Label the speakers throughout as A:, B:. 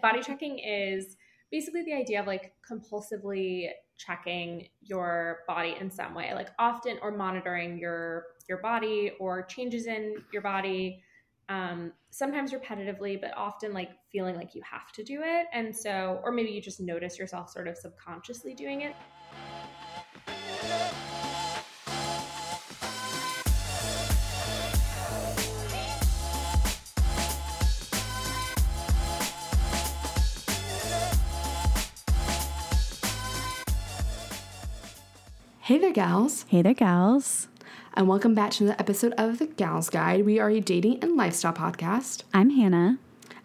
A: body checking is basically the idea of like compulsively checking your body in some way, like often or monitoring your your body or changes in your body. Um, sometimes repetitively, but often like feeling like you have to do it. And so, or maybe you just notice yourself sort of subconsciously doing it.
B: Hey there, gals,
C: Hey there, gals.
B: and welcome back to another episode of The Gals Guide. We are a dating and lifestyle podcast,
C: I'm Hannah.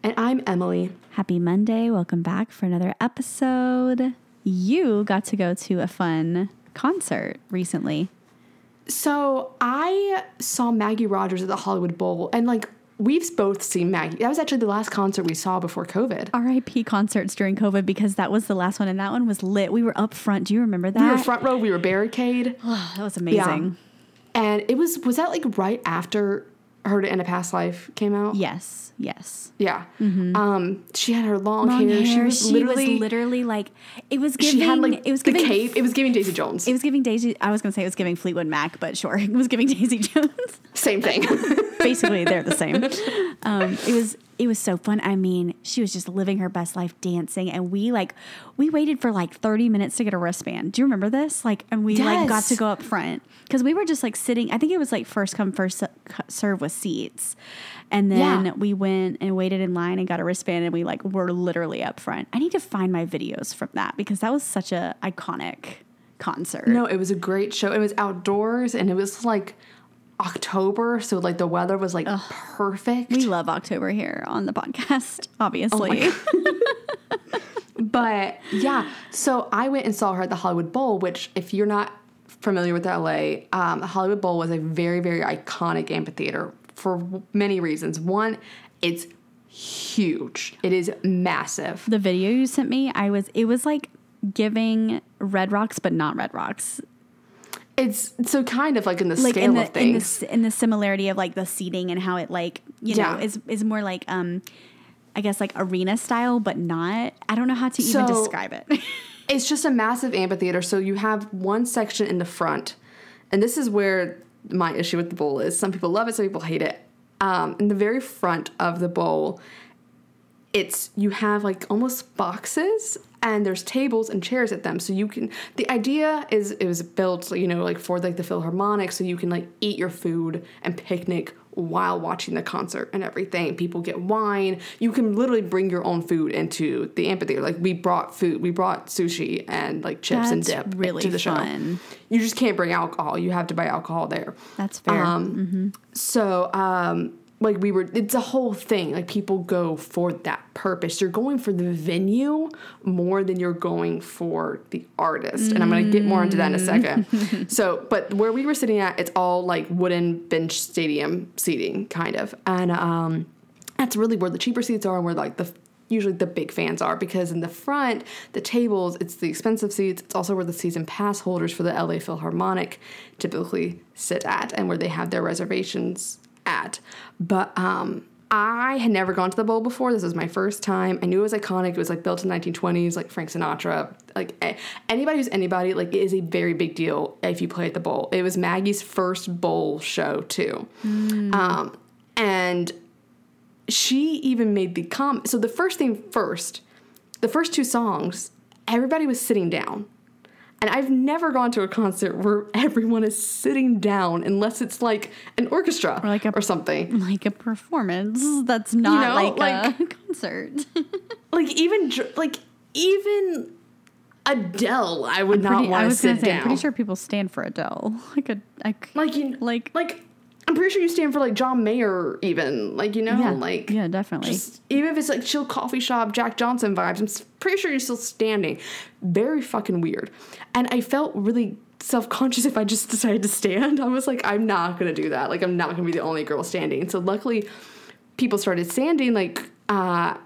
B: and I'm Emily.
C: Happy Monday. Welcome back for another episode. You got to go to a fun concert recently.
B: So I saw Maggie Rogers at the Hollywood Bowl, and like we've both seen Maggie. That was actually the last concert we saw before COVID.
C: RIP concerts during COVID because that was the last one and that one was lit. We were up front. Do you remember that?
B: We were front row, we were barricade,
C: that was amazing.
B: and it was was that like right after Heard It in a Past Life came out?
C: Yes, yes.
B: Yeah. Um, she had her long,
C: Long
B: hair.
C: hair.
B: She was literally.
C: literally like it was giving.
B: she had like
C: it was
B: the
C: giving.
B: cape. It was giving Daisy Jones.
C: It was giving Daisy. I was gonna say it was giving Fleetwood Mac, but sure, it was giving Daisy Jones.
B: Same thing.
C: basically they're the same. Um, it was it was so fun. I mean, she was just living her best life dancing, and we like we waited for like thirty minutes to get a wristband. Do you remember this? Like, and we like got to go up front because we were just like sitting. I think it was like first come first serve with seats, and then
B: Yeah.
C: we went and waited in line and got a wristband, and we like were literally up front. I need to find my videos from that because that was such a iconic concert.
B: No, it was a great show. It was outdoors and it was like October, so like the weather was like perfect.
C: We love October here on the podcast, obviously.
B: but yeah, so I went and saw her at the Hollywood Bowl, which if you're not familiar with LA, um, the Hollywood Bowl was a very very iconic amphitheater for many reasons. One, it's huge. It is massive.
C: the video you sent me, I was it was like giving Red Rocks, but not Red Rocks.
B: It's so kind of like in the
C: Like
B: scale
C: in the
B: of
C: in
B: things.
C: the in the similarity of like the seating and how it like you know is is more like um I guess like arena style, but not. I don't know how to even
B: So-
C: describe it.
B: It's just a massive amphitheater. So you have one section in the front, and this is where my issue with the bowl is. Some people love it, some people hate it. Um, in the very front of the bowl, it's you have like almost boxes and there's tables and chairs at them. So you can the idea is it was built you know like for like the philharmonic so you can like eat your food and picnic while watching the concert and everything. People get wine. You can literally bring your own food into the amphitheater. Like we brought food we brought sushi and like chips and dip
C: really
B: to the show.
C: fun.
B: you just can't bring alcohol. You have to buy alcohol there.
C: That's fair.
B: um, so, um, like we were, it's a whole thing. Like people go for that purpose. You're going for the venue more than you're going for the artist. And I'm going to get more into that in a second. so, but where we were sitting at, it's all like wooden bench stadium seating, kind of. And um, that's really where the cheaper seats are and where like the usually the big fans are because in the front the tables it's the expensive seats it's also where the season pass holders for the la philharmonic typically sit at and where they have their reservations at but um I had never gone to the bowl before. This was my first time. I knew it was iconic. It was like built in 1920s, like Frank Sinatra. Like anybody who's anybody, like it is a very big deal if you play at the bowl. It was Maggie's first bowl show too, um, and she even made the comment. So the first thing first, the first two songs, everybody was sitting down. And I've never gone to a concert where everyone is sitting down unless it's like an orchestra or,
C: like a-
B: or something.
C: like a performance that's not
B: know,
C: like,
B: like-
C: a concert.
B: Like even like even Adele, I would not want
C: I
B: to sit
C: say,
B: down.
C: I'm pretty sure people stand for Adele. Like a like
B: like you
C: like
B: like I'm pretty sure you stand for like John Mayer even like you know
C: yeah,
B: like
C: yeah, definitely.
B: Just, even if it's like chill coffee shop Jack Johnson vibes, I'm pretty sure you're still standing. Very fucking weird. And I felt really self conscious if I just decided to stand. I was like, I'm not gonna do that. Like, I'm not gonna be the only girl standing. So luckily, people started standing. Like, uh,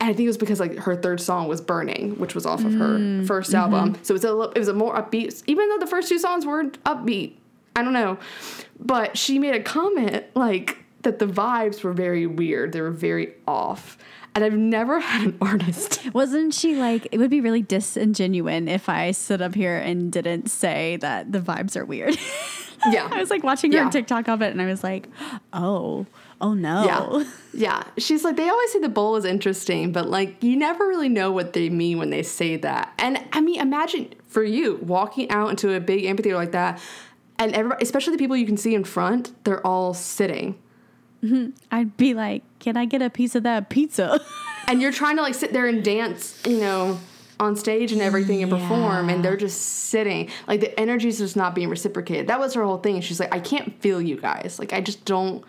B: and I think it was because like her third song was "Burning," which was off of her 1st album. So it was a it was a more upbeat. Even though the first two songs weren't upbeat, I don't know, but she made a comment like that the vibes were very weird. They were very off. And I've never had an artist.
C: Wasn't she like, it would be really disingenuous if I stood up here and didn't say that the vibes are weird.
B: Yeah.
C: I was like watching her
B: Yeah.
C: TikTok of it and I was like, oh, oh no.
B: Yeah. Yeah. She's like, they always say the bowl is interesting, but like, you never really know what they mean when they say that. And I mean, imagine for you walking out into a big amphitheater like that, and everybody, especially the people you can see in front, they're all sitting.
C: I'd be like, can I get a piece of that pizza?
B: And you're trying to like sit there and dance, you know, on stage and everything and perform, and they're just sitting. Like, the energy's just not being reciprocated. That was her whole thing. She's like, I can't feel you guys. Like, I just don't.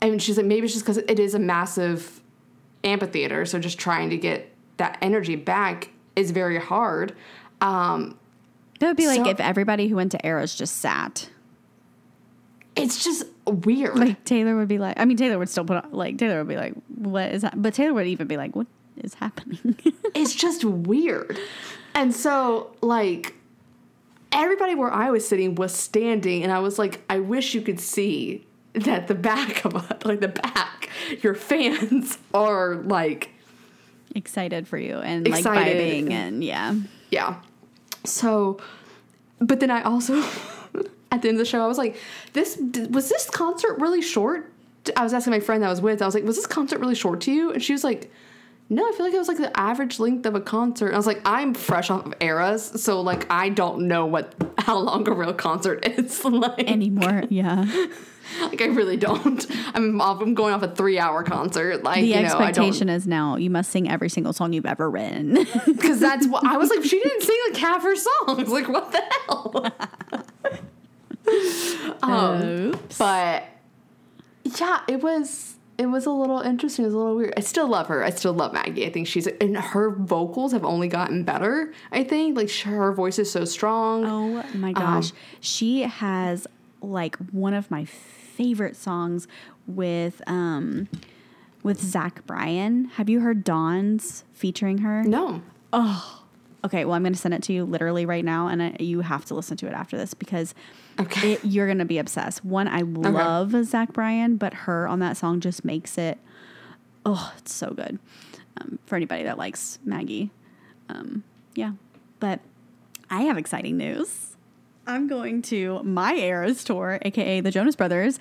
B: And she's like, maybe it's just because it is a massive amphitheater, so just trying to get that energy back is very hard. Um,
C: That would be like if everybody who went to Eras just sat.
B: it's just weird.
C: Like Taylor would be like, I mean, Taylor would still put on, like, Taylor would be like, what is that? But Taylor would even be like, what is happening?
B: it's just weird. And so, like, everybody where I was sitting was standing, and I was like, I wish you could see that the back of it, like the back, your fans are like,
C: Excited for you and like
B: Excited.
C: vibing and yeah.
B: yeah. So, but then I also, at the end of the show, I was like, this was this concert really short? I was asking my friend that I was with, I was like, was this concert really short to you? And she was like, no, I feel like it was like the average length of a concert. And I was like, I'm fresh off of eras, so like I don't know what how long a real concert is. like,
C: Anymore. Yeah.
B: like I really don't. I'm off, I'm going off a three hour concert. Like
C: The
B: you know,
C: expectation is now you must sing every single song you've ever written.
B: because that's what I was like. She didn't sing like half her songs. Like what the hell? um,
C: Oops.
B: but yeah, it was it was a little interesting. It was a little weird. I still love her. I still love Maggie. I think she's and her vocals have only gotten better. I think like her voice is so strong.
C: Oh my gosh. she has like one of my favorite songs with um with Zach Bryan. Have you heard Dawns featuring her?
B: No, Oh.
C: Okay, well I'm going to send it to you literally right now and I, you have to listen to it after this because
B: Okay.
C: it, you're going to be obsessed. One, I love Zach Bryan, but her on that song just makes it oh, it's so good. Um, for anybody that likes Maggie. Um, yeah. But I have exciting news. I'm going to my Eras tour, aka the Jonas Brothers,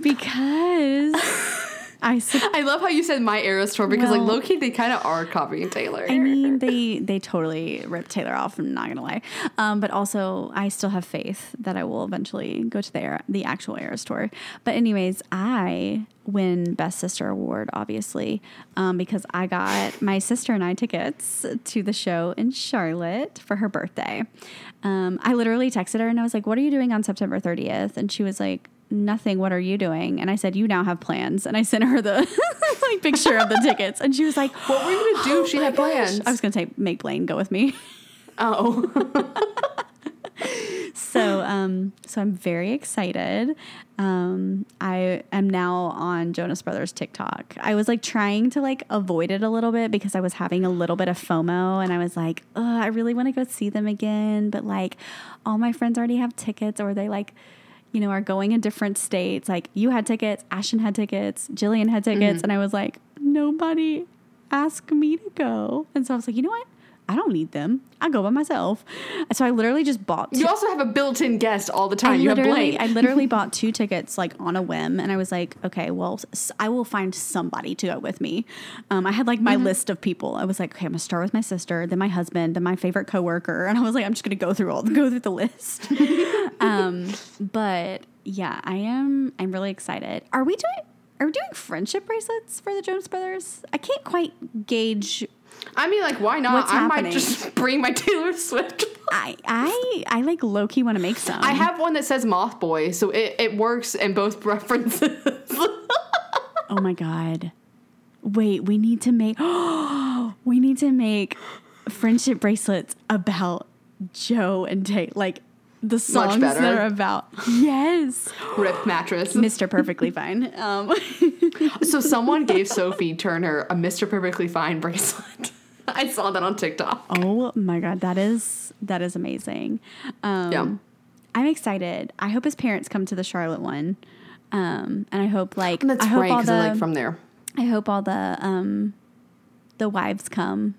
C: because I sup-
B: I love how you said my Eras tour because like low key they kind of are copying Taylor.
C: I mean, they they totally ripped Taylor off. I'm not gonna lie, um, but also I still have faith that I will eventually go to the Era- the actual Eras tour. But anyways, I win Best Sister award obviously um, because I got my sister and I tickets to the show in Charlotte for her birthday. Um, I literally texted her and I was like, "What are you doing on September 30th?" And she was like. Nothing. What are you doing? And I said, You now have plans. And I sent her the like picture of the tickets. And she was like,
B: what were you gonna do if she had plans?
C: I was gonna say make Blaine go with me.
B: oh,
C: So um so I'm very excited. Um I am now on Jonas Brothers TikTok. I was like trying to like avoid it a little bit because I was having a little bit of FOMO and I was like, I really want to go see them again, but like all my friends already have tickets or they like you know, are going in different states. Like you had tickets, Ashton had tickets, Jillian had tickets, and I was like, nobody asked me to go. And so I was like, you know what? I don't need them. I go by myself. So I literally just bought
B: you also have a built-in guest all the time.
C: I
B: you have
C: literally,
B: Blaine.
C: I literally bought two tickets like on a whim, and I was like, okay, well, I will find somebody to go with me. Um, I had like
B: Mm-hmm.
C: my list of people. I was like, okay, I'm gonna start with my sister, then my husband, then my favorite coworker, and I was like, I'm just gonna go through all go through the list. um, but yeah, I am. I'm really excited. Are we doing? Are we doing friendship bracelets for the Jonas Brothers? I can't quite gauge.
B: I mean, like, why not?
C: What's
B: I might just bring my Taylor Swift.
C: I I I like low key want to make some.
B: I have one that says Moth Boy, so it, it works in both references.
C: Oh my god. Wait, we need to make we need to make friendship bracelets about Joe and Tate. Like the songs that
B: better.
C: are about Yes.
B: Ripped mattress.
C: Mr. Perfectly Fine. Um
B: so someone gave Sophie Turner a Mr. Perfectly Fine bracelet. I saw that on TikTok.
C: Oh my god, that is that is amazing. Um
B: Yeah.
C: I'm excited. I hope his parents come to the Charlotte one. Um, and I hope like
B: That's
C: I hope
B: right, because
C: the
B: like from there.
C: I hope all the um, the wives come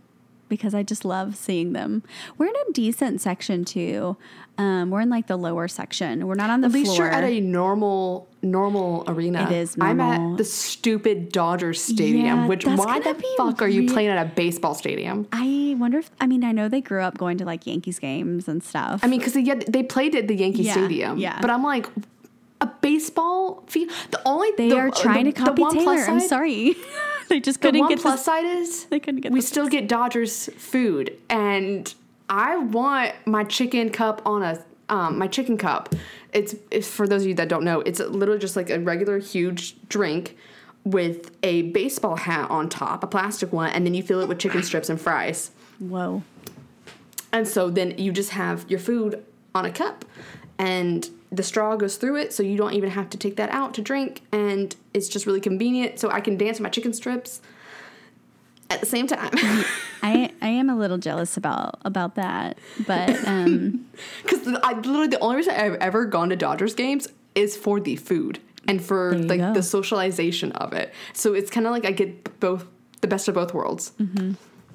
C: because I just love seeing them. We're in a decent section too. Um, we're in like the lower section. We're not on the
B: At least
C: floor.
B: you're at a normal normal arena.
C: It is Normal.
B: I'm at the stupid Dodgers stadium.
C: Yeah,
B: which why the fuck are you playing at a baseball stadium?
C: I wonder if I mean I know they grew up going to like Yankees games and stuff.
B: I mean, because they, get- they played at the Yankee
C: Yeah,
B: Stadium.
C: yeah.
B: But I'm like, a baseball field? The only
C: they
B: the,
C: are trying
B: the,
C: to copy
B: the
C: Taylor.
B: plus
C: I'm sorry, they just couldn't
B: one
C: get
B: plus
C: this.
B: side is
C: They couldn't get
B: we
C: the
B: still get Dodgers food, and I want my chicken cup on a um, my chicken cup. It's, it's for those of you that don't know, it's literally just like a regular huge drink with a baseball hat on top, a plastic one, and then you fill it with chicken strips and fries.
C: Whoa.
B: And so then you just have your food on a cup and the straw goes through it so you don't even have to take that out to drink and it's just really convenient so I can dance with my chicken strips at the same time.
C: I I am a little jealous about about that, but um,
B: Cuz I literally the only reason I've ever gone to Dodgers games is for the food and for like
C: go.
B: the socialization of it. So it's kind of like I get both the best of both worlds. Mm-hmm.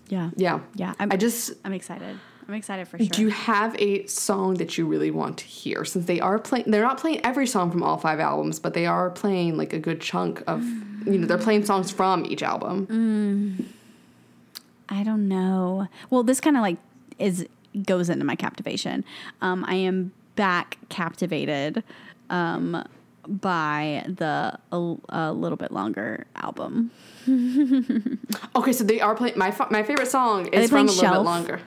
C: yeah,
B: Yeah.
C: yeah. I'm,
B: I just
C: I'm excited. I'm excited for sure.
B: Do you have a song that you really want to hear? Since they are playing, they're not playing every song from all five albums, but they are playing like a good chunk of, mm. you know, they're playing songs from each album. Mm.
C: I don't know. Well, this kind of like is goes into my captivation. Um, I am back captivated um, by the a, a little bit longer album.
B: Okay, so they are playing. My my favorite song is from a little
C: Shelf?
B: bit longer.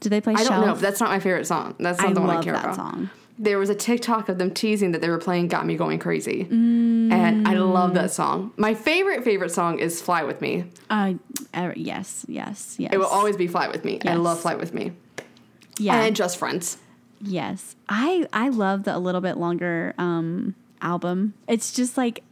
C: Do they play
B: I don't
C: Shelf?
B: know. That's not my favorite song. That's not
C: I
B: the one I care
C: that
B: about.
C: song.
B: There was a TikTok of them teasing that they were playing "Got Me Going Crazy," and I love that song. My favorite favorite song is "Fly with Me."
C: Uh, uh, yes, yes, yes.
B: It will always be "Fly with Me." I love "Fly with Me"
C: yeah.
B: and "Just Friends."
C: Yes. I I love the a little bit longer um album. It's just like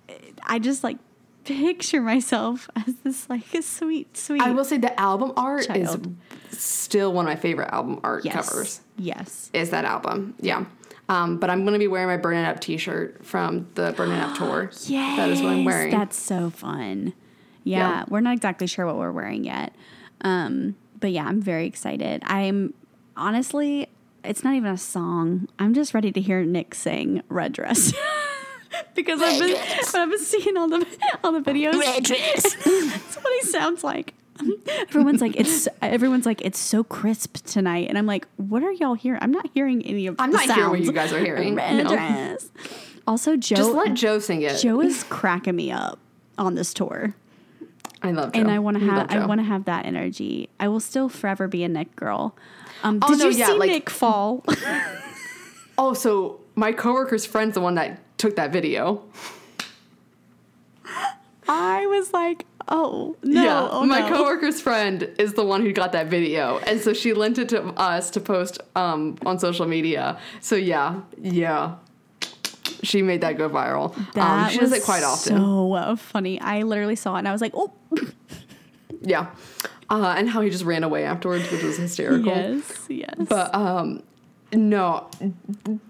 C: I just like picture myself as this like a sweet sweet
B: I will say the album art
C: Child.
B: is still one of my favorite album art
C: yes.
B: covers.
C: Yes.
B: Is that album? Yeah. Um, but I'm gonna be wearing my Burnin' Up T-shirt from the Burnin' Up tour.
C: Yes.
B: that is what I'm wearing.
C: That's so fun. Yeah,
B: Yeah.
C: we're not exactly sure what we're wearing yet. Um, but yeah, I'm very excited. I'm honestly, it's not even a song. I'm just ready to hear Nick sing Red Dress. because I've been I've been seeing all the all the videos. Red Dress. That's what he sounds like. Everyone's like it's everyone's like it's so crisp tonight, and I'm like, what are y'all hearing? I'm not hearing any of.
B: I'm not hearing what you guys are hearing. No.
C: Also, Joe.
B: Just let Joe sing it.
C: Joe is cracking me up on this tour,
B: I love Joe.
C: and I want to have I want to have that energy. I will still forever be a Nick girl. Um,
B: Oh,
C: did
B: no,
C: you
B: yeah,
C: see
B: like-
C: Nick fall?
B: Oh, so my coworker's friend's the one that took that video.
C: I was like, oh no,
B: yeah,
C: oh,
B: my
C: no.
B: coworker's friend is the one who got that video, and so she lent it to us to post um, on social media. So yeah, yeah, she made that go viral. um,
C: That
B: she does it quite often.
C: So uh, funny. I literally saw it and I was like, oh
B: Yeah, uh, and how he just ran away afterwards, which was hysterical.
C: yes, yes.
B: But um, no,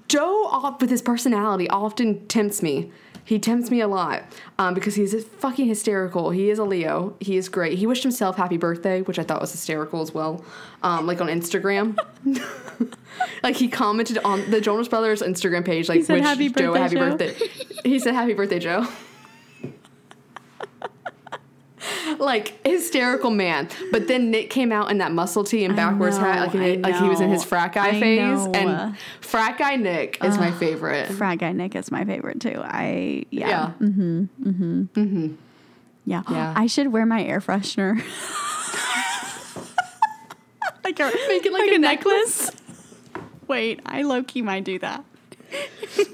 B: Joe off with his personality often tempts me. He tempts me a lot um, because he's fucking hysterical. He is a Leo. He is great. He wished himself happy birthday, which I thought was hysterical as well. Um, like on Instagram, like he commented on the Jonas Brothers Instagram page, like
C: said,
B: "Wish
C: "Happy
B: Joe
C: birthday,
B: happy
C: Joe."
B: birthday." he said, "Happy birthday, Joe." like hysterical man. But then Nick came out in that muscle tee and backwards hat, like, he- like he was in his
C: know,
B: frat guy
C: I
B: phase.
C: know.
B: And frat guy Nick is my favorite.
C: Frat guy Nick is my favorite too. I yeah.
B: Yeah. Mm-hmm. Mm-hmm. Mm-hmm.
C: Yeah.
B: Yeah.
C: I should wear my air freshener. like a,
B: Make it like a necklace.
C: Wait, I low key might do that.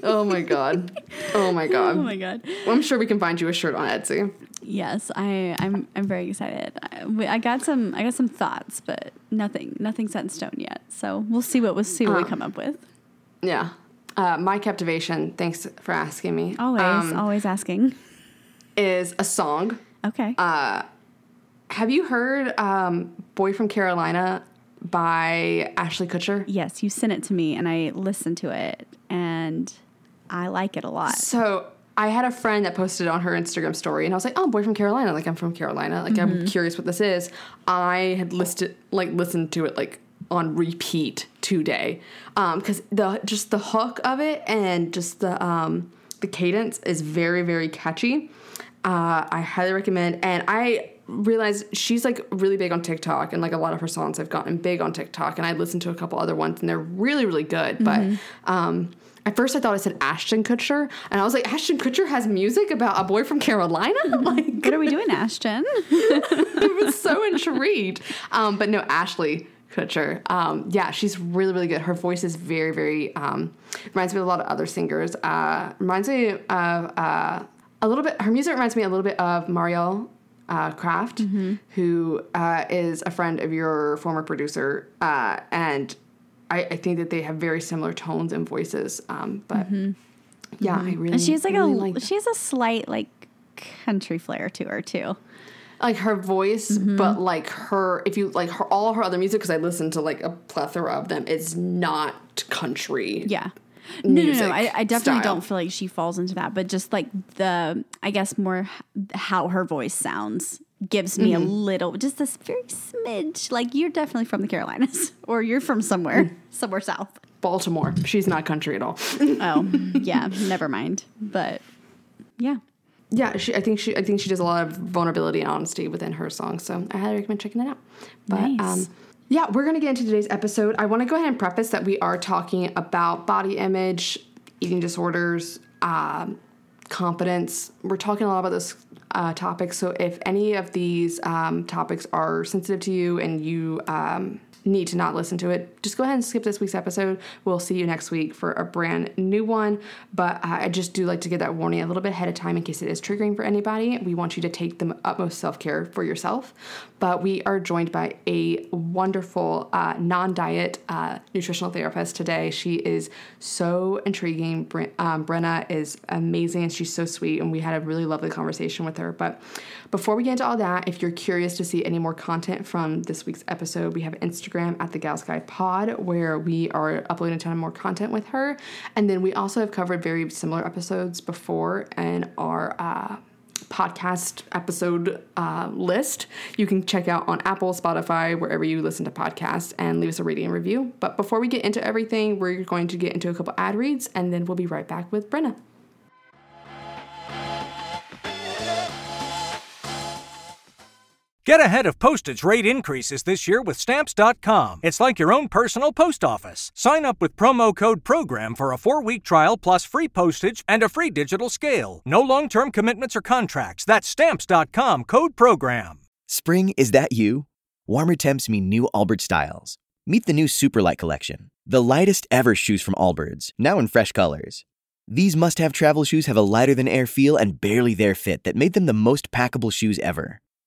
B: Oh my god. Oh my
C: oh
B: god.
C: Oh my god.
B: I'm sure we can find you a shirt on Etsy.
C: Yes, I I'm I'm very excited. I, I got some I got some thoughts, but nothing nothing set in stone yet. So we'll see what we'll see what we
B: Uh.
C: come up with.
B: Yeah. Uh, my captivation, thanks for asking me.
C: Always
B: um,
C: always asking.
B: is a song.
C: Okay.
B: Have you heard um, Boy from Carolina by Ashley Kutcher?
C: yes, you sent it to me and I listened to it and I like it a lot.
B: So I had a friend that posted on her Instagram story, and I was like, "Oh, boy from Carolina." Like I'm from Carolina. Like
C: Mm-hmm.
B: I'm curious what this is. I had listed like listened to it like on repeat today, because the just the hook of it and just the um the cadence is very very catchy. Uh, I highly recommend, and I realized she's like really big on TikTok, and like a lot of her songs have gotten big on TikTok, and I listened to a couple other ones, and they're really really good. But um, at first I thought I said Ashton Kutcher, and I was like, Ashton Kutcher has music about a boy from Carolina, like
C: What are we doing, Ashton?
B: I was so intrigued. Um, but no, Ashley Kutcher. Um, yeah, she's really, really good. Her voice is very, very um, reminds me of a lot of other singers. Uh, reminds me of uh, a little bit. Her music reminds me a little bit of Marielle uh, Kraft, who uh, is a friend of your former producer, uh, and I, I think that they have very similar tones and voices. Um, but yeah, I really
C: And she has like
B: really
C: a
B: like
C: she has a slight like country flair to her too.
B: like her voice,
C: Mm-hmm.
B: but like her, if you like her, all her other music, because I listen to like a plethora of them, is not country.
C: Yeah. No, no, no. I, I definitely
B: style.
C: don't feel like she falls into that, but just like the, I guess more how her voice sounds gives me
B: Mm-hmm.
C: a little, just this very smidge. Like you're definitely from the Carolinas, or you're from somewhere,
B: Mm.
C: somewhere south.
B: Baltimore. She's not country at all.
C: Oh, yeah. Never mind. But yeah,
B: yeah, she. I think she. I think she does a lot of vulnerability and honesty within her songs. So I highly recommend checking it out. But
C: Nice.
B: um, yeah, we're gonna get into today's episode. I want to go ahead and preface that we are talking about body image, eating disorders, um, confidence. We're talking a lot about those uh, topics. So if any of these um, topics are sensitive to you and you um, need to not listen to it, just go ahead and skip this week's episode. We'll see you next week for a brand new one. But uh, I just do like to get that warning a little bit ahead of time in case it is triggering for anybody. We want you to take the utmost self care for yourself. But we are joined by a wonderful uh, non diet uh, nutritional therapist today. She is so intriguing. Bre- um, Brenna is amazing she's so sweet. And we had a really lovely conversation with her. But before we get into all that, if you're curious to see any more content from this week's episode, we have Instagram at the Gals Guide Pod where we are uploading a ton of more content with her. And then we also have covered very similar episodes before in our uh, podcast episode uh, list. You can check out on Apple, Spotify, wherever you listen to podcasts, and leave us a rating and review. But before we get into everything, we're going to get into a couple ad reads, and then we'll be right back with Brenna.
D: Get ahead of postage rate increases this year with Stamps.com. It's like your own personal post office. Sign up with promo code PROGRAM for a four week trial plus free postage and a free digital scale. No long term commitments or contracts. That's Stamps.com code PROGRAM.
E: Spring, is that you? Warmer temps mean new Allbirds styles. Meet the new Superlight collection, the lightest ever shoes from Allbirds, now in fresh colors. These must have travel shoes have a lighter than air feel and barely there fit that made them the most packable shoes ever.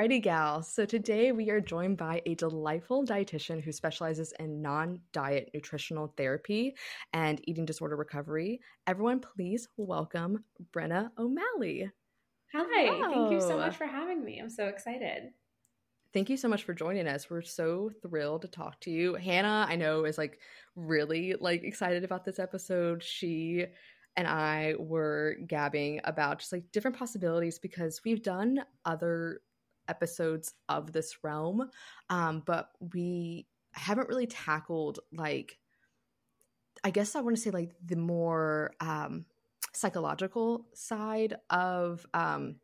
B: Alrighty, gal. So today we are joined by a delightful dietitian who specializes in non diet nutritional therapy and eating disorder recovery. Everyone, please welcome Brenna O'Malley.
A: Hi, thank you so much for having me. I'm so excited.
B: Thank you so much for joining us. We're so thrilled to talk to you. Hannah, I know, is like really like excited about this episode. She and I were gabbing about just like different possibilities because we've done other episodes of this realm, um, but we haven't really tackled like I guess I want to say like the more um, psychological side of um,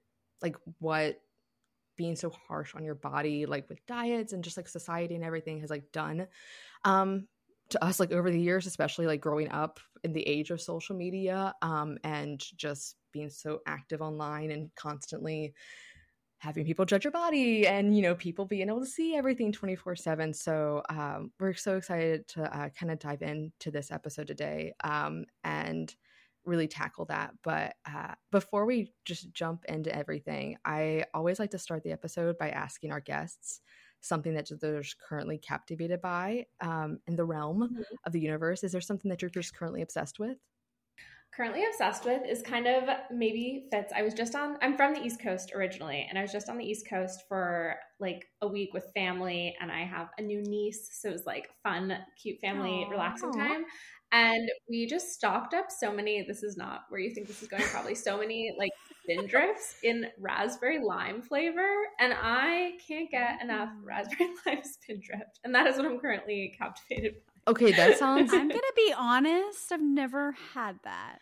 B: like what being so harsh on your body like with diets and just like society and everything has like done um to us like over the years especially like growing up in the age of social media um and just being so active online and constantly having people judge your body and you know people being able to see everything 24 7 so um, we're so excited to uh, kind of dive into this episode today um, and really tackle that but uh, before we just jump into everything i always like to start the episode by asking our guests something that they're currently captivated by um, in the realm mm-hmm. of the universe? Is there something that you're just currently obsessed with?
A: Currently obsessed with is kind of maybe fits. I was just on, I'm from the East Coast originally, and I was just on the East Coast for like a week with family, and I have a new niece. So it was like fun, cute family, Aww. relaxing time. And we just stocked up so many, this is not where you think this is going, probably so many like spindrifts in raspberry lime flavor. And I can't get enough mm. raspberry lime spindrift. And that is what I'm currently captivated by.
B: Okay, that sounds.
C: I'm gonna be honest. I've never had that.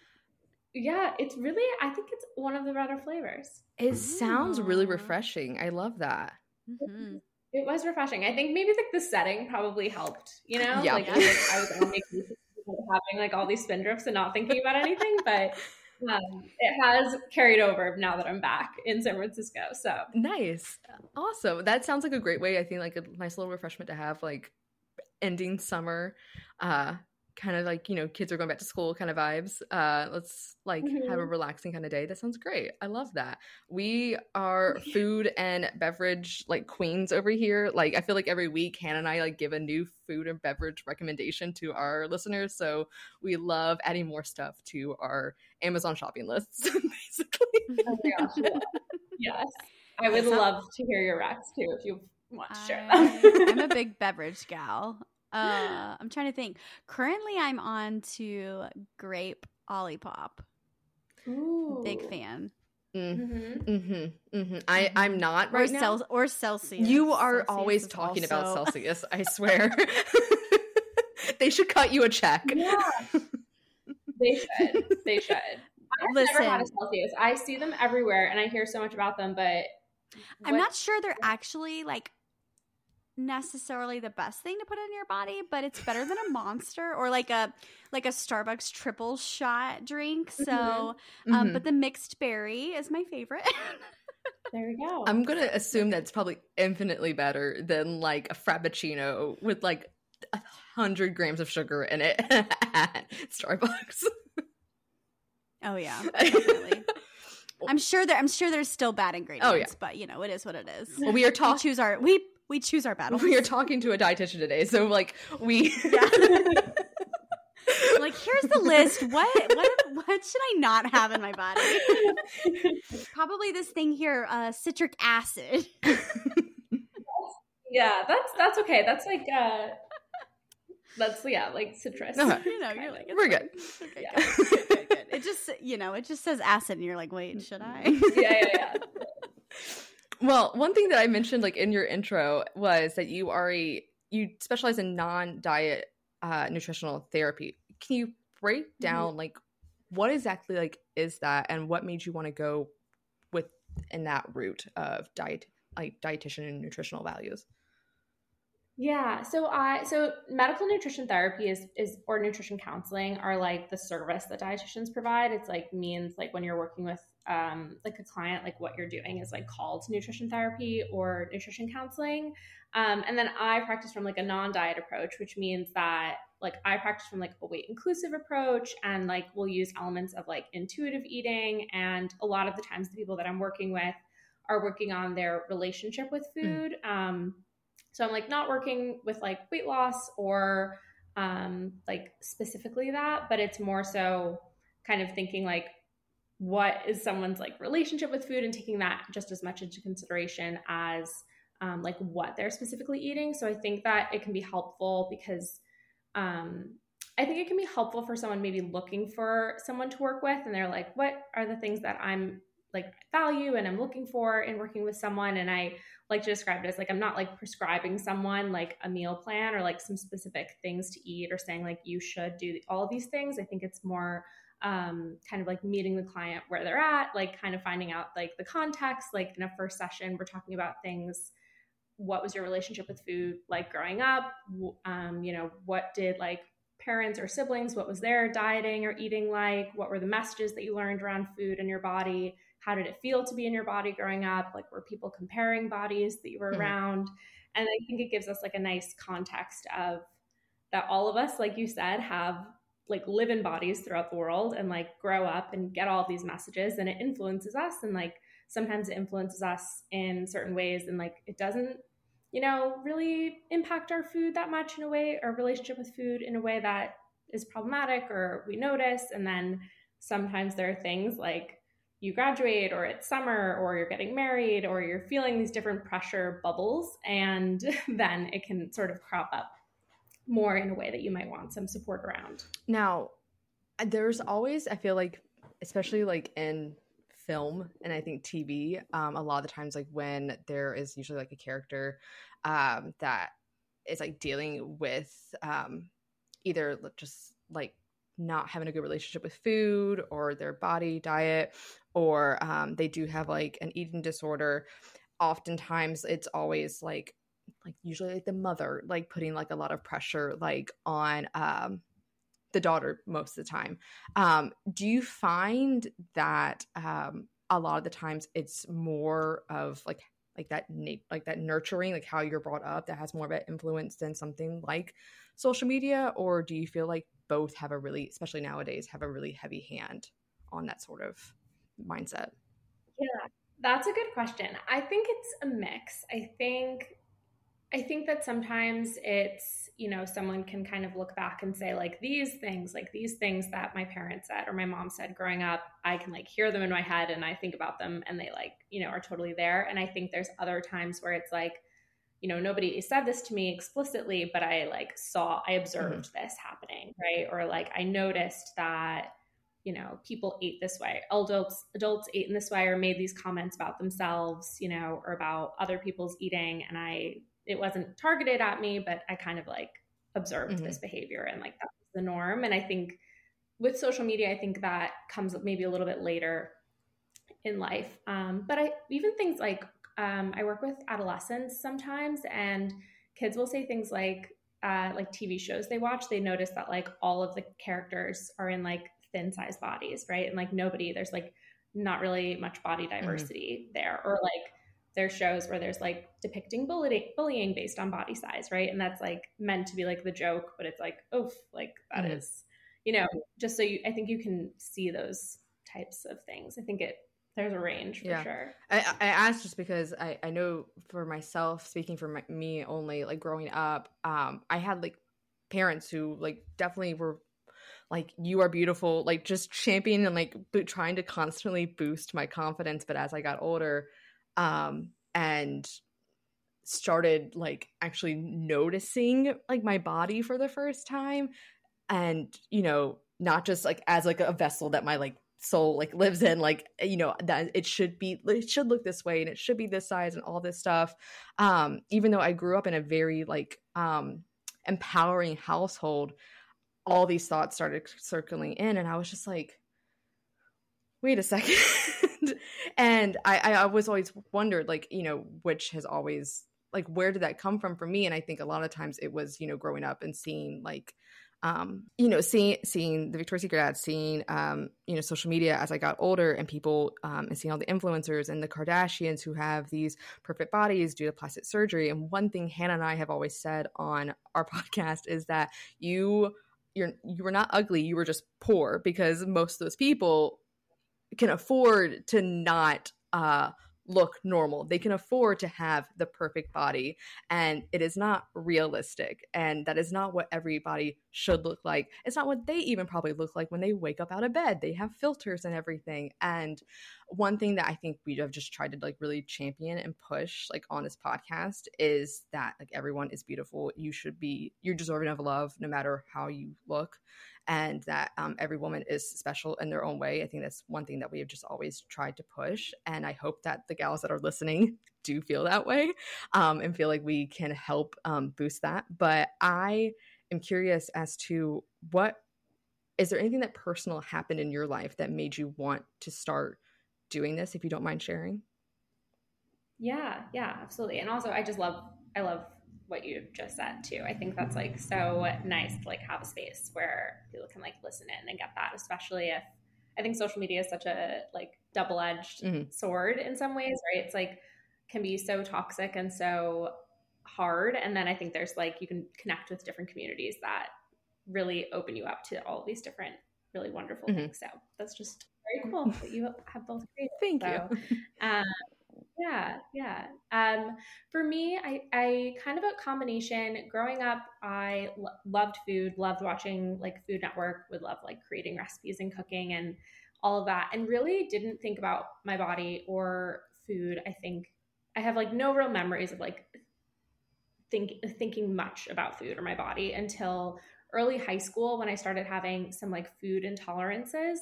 A: Yeah, it's really. I think it's one of the better flavors.
B: It sounds really refreshing. I love that.
A: Mm-hmm. It was refreshing. I think maybe like the setting probably helped. You know, yeah. like, like I was on vacation, having like all these spindrifts and not thinking about anything, but. Um, it has carried over now that I'm back in San Francisco. So
B: nice, awesome. That sounds like a great way. I think like a nice little refreshment to have, like ending summer. Uh, kind of like you know kids are going back to school kind of vibes uh let's like mm-hmm. have a mm-hmm. relaxing kind of day. That sounds great. I love that. We are food and beverage like queens over here. Like i feel like every week hannah and i like give a new food and beverage recommendation to our listeners. So we love adding more stuff to our amazon shopping lists basically. Oh
A: my gosh, yes. I would love to hear your recs too if you want to share
C: them i'm a big beverage gal uh, I'm trying to think. Currently, I'm on to grape Olipop. Ooh. Big fan.
B: Mm-hmm. Mm-hmm. Mm-hmm. I I'm not right
C: or
B: now.
C: Cel- or Celsius.
B: You are Celsius always talking also... about Celsius. I swear. they should cut you a check.
A: Yeah, they should. They should. I've Listen, never had a Celsius. I see them everywhere, and I hear so much about them, but
C: I'm not sure they're actually like necessarily the best thing to put in your body, but it's better than a monster or like a like a Starbucks triple shot drink. So, mm-hmm. Um, mm-hmm. but the mixed berry is my favorite.
A: there we go.
B: I'm gonna assume that's probably infinitely better than like a frappuccino with like a hundred grams of sugar in it at Starbucks.
C: Oh yeah, definitely. I'm sure there. I'm sure there's still bad ingredients. Oh yeah, but you know it is what it is.
B: Well, we are talking.
C: choose our we we choose our battles.
B: We are talking to a dietitian today, so like we. Yeah.
C: like here's the list. What what what should I not have in my body? Probably this thing here, uh, citric acid.
A: yeah, that's that's okay. That's like uh that's yeah, like citrus.
C: No, you know, you're like,
B: we're good.
C: Okay, yeah. good, good, good, good. It just you know, it just says acid, and you're like, wait, should I?
A: yeah, yeah, yeah.
B: Well, one thing that I mentioned like in your intro was that you are a you specialize in non-diet uh, nutritional therapy. Can you break mm-hmm. down mm-hmm. like what exactly like is that and what made you want to go with in that route of diet like dietitian and nutritional values?
A: Yeah, so I so medical nutrition therapy is is or nutrition counseling are like the service that dietitians provide. It's like means like when you're working with um like a client, like what you're doing is like called nutrition therapy or nutrition counseling. Um, and then I practice from like a non-diet approach, which means that like I practice from like a weight inclusive approach and like we'll use elements of like intuitive eating. And a lot of the times the people that I'm working with are working on their relationship with mm. food. Mm. Um so I'm like not working with like weight loss or um, like specifically that, but it's more so kind of thinking like what is someone's like relationship with food and taking that just as much into consideration as um, like what they're specifically eating. So I think that it can be helpful because um, I think it can be helpful for someone maybe looking for someone to work with and they're like, what are the things that I'm like value and I'm looking for in working with someone? And I like to describe it as like I'm not like prescribing someone like a meal plan or like some specific things to eat or saying like you should do all these things. I think it's more um, kind of like meeting the client where they're at, like kind of finding out like the context. Like in a first session, we're talking about things. What was your relationship with food like growing up? Um, you know, what did like parents or siblings, what was their dieting or eating like? What were the messages that you learned around food and your body? How did it feel to be in your body growing up like were people comparing bodies that you were mm-hmm. around and i think it gives us like a nice context of that all of us like you said have like live in bodies throughout the world and like grow up and get all of these messages and it influences us and like sometimes it influences us in certain ways and like it doesn't you know, really impact our food that much in a way, our relationship with food in a way that is problematic or we notice. And then sometimes there are things like you graduate or it's summer or you're getting married or you're feeling these different pressure bubbles. And then it can sort of crop up more in a way that you might want some support around.
B: Now, there's always, I feel like, especially like in film and I think TV, um, a lot of the times, like when there is usually like a character um, that is like dealing with um, either just like not having a good relationship with food or their body diet, or um, they do have like an eating disorder. Oftentimes, it's always like like usually like the mother like putting like a lot of pressure like on um the daughter most of the time. Um, do you find that um, a lot of the times it's more of like like that like that nurturing, like how you're brought up, that has more of an influence than something like social media, or do you feel like both have a really, especially nowadays, have a really heavy hand on that sort of mindset?
A: Yeah, that's a good question. I think it's a mix. I think I think that sometimes it's, you know, someone can kind of look back and say, like, these things, like these things that my parents said or my mom said growing up, I can like hear them in my head and I think about them and they like, you know, are totally there. And I think there's other times where it's like, you know, nobody said this to me explicitly, but I like saw, I observed mm-hmm. this happening, right? Or like I noticed that, you know, people ate this way. Adults adults ate in this way or made these comments about themselves, you know, or about other people's eating. And I it wasn't targeted at me, but I kind of like observed mm-hmm. this behavior and like that was the norm. And I think with social media, I think that comes maybe a little bit later in life. Um, but I even things like um, I work with adolescents sometimes, and kids will say things like uh, like TV shows they watch. They notice that like all of the characters are in like thin size bodies, right? And like nobody, there's like not really much body mm-hmm. diversity mm-hmm. there, or like there's shows where there's like depicting bullying, bullying based on body size, right? And that's like meant to be like the joke, but it's like, oof, like that mm-hmm. is, you know, just so you, I think you can see those types of things. I think it, there's a range for yeah. sure.
B: I, I asked just because I, I know for myself, speaking for my, me only, like growing up, um, I had like parents who like definitely were like you are beautiful, like just championing and like trying to constantly boost my confidence. But as I got older, um, and started like actually noticing like my body for the first time and you know not just like as like a vessel that my like soul like lives in like you know that it should be it should look this way and it should be this size and all this stuff um even though i grew up in a very like um empowering household all these thoughts started circling in and i was just like wait a second and I, I was always wondered, like, you know, which has always like where did that come from for me? And I think a lot of times it was, you know, growing up and seeing like um, you know, seeing seeing the Victoria's Secret ads, seeing um, you know, social media as I got older, and people um, and seeing all the influencers and the Kardashians who have these perfect bodies due to plastic surgery. And one thing Hannah and I have always said on our podcast is that you you're you were not ugly, you were just poor because most of those people can afford to not uh, look normal. They can afford to have the perfect body, and it is not realistic. And that is not what everybody should look like. It's not what they even probably look like when they wake up out of bed. They have filters and everything. And one thing that I think we have just tried to like really champion and push like on this podcast is that like everyone is beautiful. You should be you're deserving of love no matter how you look and that um, every woman is special in their own way. I think that's one thing that we have just always tried to push. And I hope that the gals that are listening do feel that way um, and feel like we can help um, boost that. But I am curious as to what is there anything that personal happened in your life that made you want to start doing this, if you don't mind sharing?
A: Yeah, yeah, absolutely. And also, I just love, I love what you just said too. I think that's like so nice to like have a space where people can like listen in and get that, especially if I think social media is such a like double-edged mm-hmm. sword in some ways, right? It's like can be so toxic and so hard. And then I think there's like you can connect with different communities that really open you up to all these different really wonderful mm-hmm. things. So that's just very cool that you have both created.
B: Thank so, you.
A: Um, Yeah, yeah. Um, for me, I, I kind of a combination. Growing up, I lo- loved food, loved watching like Food Network, would love like creating recipes and cooking and all of that, and really didn't think about my body or food. I think I have like no real memories of like think thinking much about food or my body until early high school when I started having some like food intolerances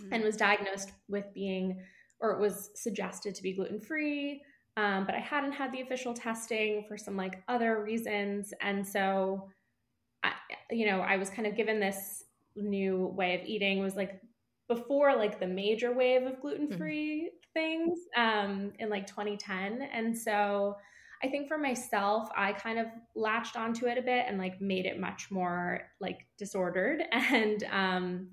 A: mm-hmm. and was diagnosed with being or it was suggested to be gluten free. Um, but I hadn't had the official testing for some like other reasons. And so, I, you know, I was kind of given this new way of eating was like before like the major wave of gluten free mm-hmm. things um, in like 2010. And so I think for myself, I kind of latched onto it a bit and like made it much more like disordered. And um,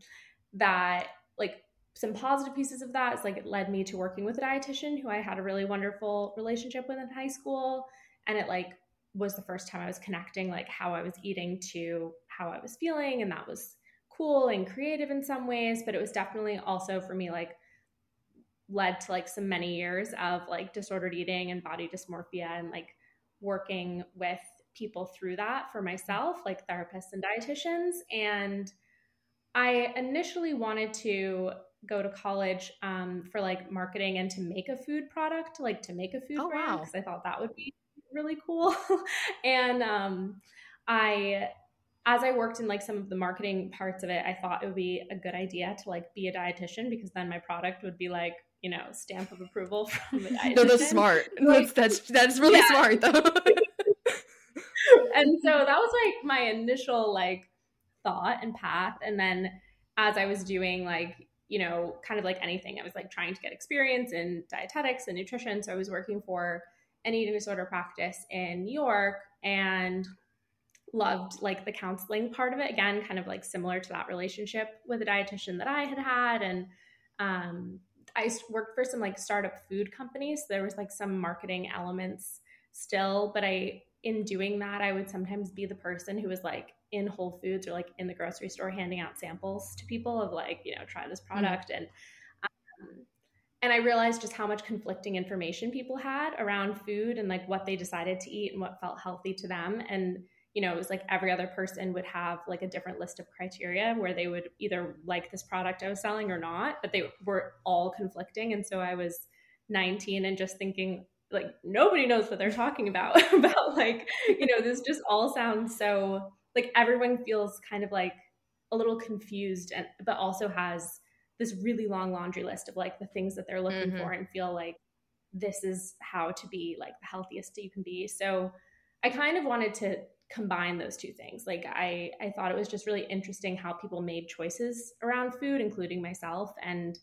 A: that like some positive pieces of that is like it led me to working with a dietitian who I had a really wonderful relationship with in high school. And it like was the first time I was connecting like how I was eating to how I was feeling. And that was cool and creative in some ways. But it was definitely also for me like led to like some many years of like disordered eating and body dysmorphia and like working with people through that for myself, like therapists and dietitians. And I initially wanted to go to college um, for like marketing and to make a food product, like to make a food oh, brand, because wow. I thought that would be really cool. and um, I, as I worked in like some of the marketing parts of it, I thought it would be a good idea to like be a dietitian because then my product would be like you know stamp of approval from the dietitian.
F: no, that's smart. Like, that's that's that's really yeah. smart though.
A: and so that was like my initial like thought and path, and then as I was doing like you know, kind of like anything. I was like trying to get experience in dietetics and nutrition. So I was working for an eating disorder practice in New York and loved like the counseling part of it. Again, kind of like similar to that relationship with a dietitian that I had had. And um, I worked for some like startup food companies. So there was like some marketing elements still, but I, in doing that, I would sometimes be the person who was like, in Whole Foods or like in the grocery store handing out samples to people of like, you know, try this mm-hmm. product. Mm-hmm. And um, and I realized just how much conflicting information people had around food and like what they decided to eat and what felt healthy to them. And, you know, it was like every other person would have like a different list of criteria where they would either like this product I was selling or not, but they were all conflicting. And so I was 19 and just thinking, like nobody knows what they're talking about about like you know this just all sounds so like everyone feels kind of like a little confused and but also has this really long laundry list of like the things that they're looking mm-hmm. for and feel like this is how to be like the healthiest you can be. So I kind of wanted to combine those two things. Like I I thought it was just really interesting how people made choices around food including myself and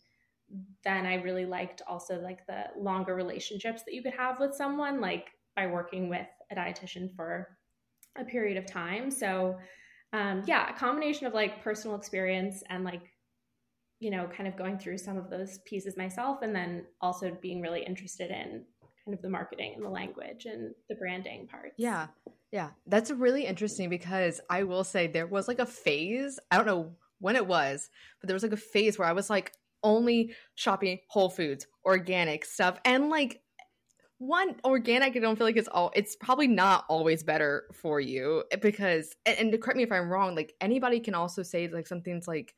A: then I really liked also like the longer relationships that you could have with someone like by working with a dietitian for a period of time. So, um, yeah, a combination of like personal experience and like, you know, kind of going through some of those pieces myself, and then also being really interested in kind of the marketing and the language and the branding parts.
B: Yeah. Yeah. That's really interesting because I will say there was like a phase, I don't know when it was, but there was like a phase where I was like only shopping Whole Foods, organic stuff, and like one organic i don't feel like it's all it's probably not always better for you eh, because and, and correct me if i'm wrong like anybody can also say like something's like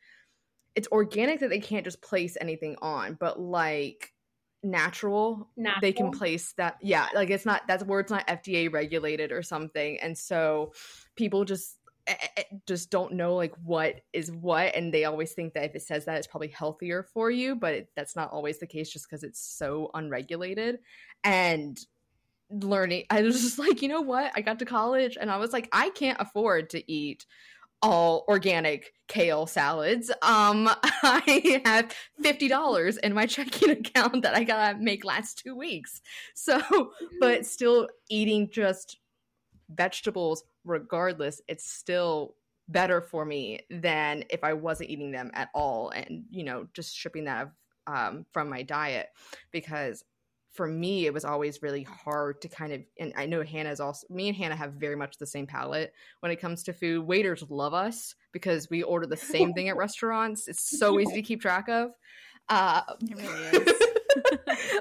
B: it's organic that they can't just place anything on but like natural, natural, they can place that yeah like it's not that's where it's not fda regulated or something and so people just eh, eh, eh, just don't know like what is what and they always think that if it says that it's probably healthier for you but it, that's not always the case just because it's so unregulated and learning i was just like you know what? I got to college and i was like i can't afford to eat all organic kale salads. Um i have $50 in my checking account that i gotta make last two weeks. So but still eating just vegetables regardless, it's still better for me than if I wasn't eating them at all and, you know, just stripping that um, from my diet because for me it was always really hard to kind of and i know hannah's also me and hannah have very much the same palate when it comes to food. Waiters love us because we order the same thing at restaurants. It's so easy to keep track of. Uh, it really is.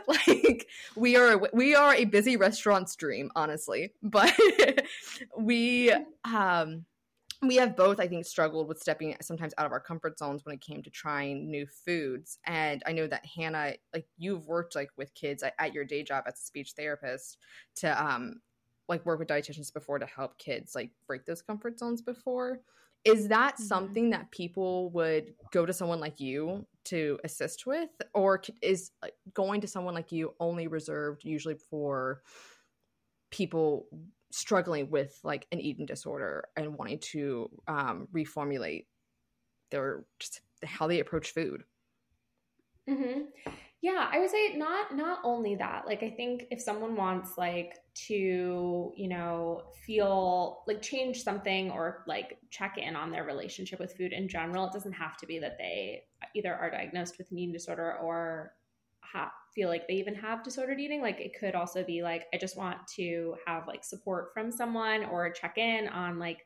B: Like we are we are a busy restaurant's dream, honestly. But we um we have both i think struggled with stepping sometimes out of our comfort zones when it came to trying new foods. And i know that hannah like you've worked like with kids at, at your day job as a speech therapist to um like work with dietitians before to help kids like break those comfort zones before. Is that
C: Mm-hmm.
B: something that people would go to someone like you to assist with? Or is going to someone like you only reserved usually for people struggling with like an eating disorder and wanting to um, reformulate their just how they approach food
A: hmm Yeah, I would say not not only that. Like I think if someone wants like to, you know, feel like change something or like check in on their relationship with food in general, it doesn't have to be that they either are diagnosed with an eating disorder or ha- feel like they even have disordered eating. Like it could also be like I just want to have like support from someone or check in on like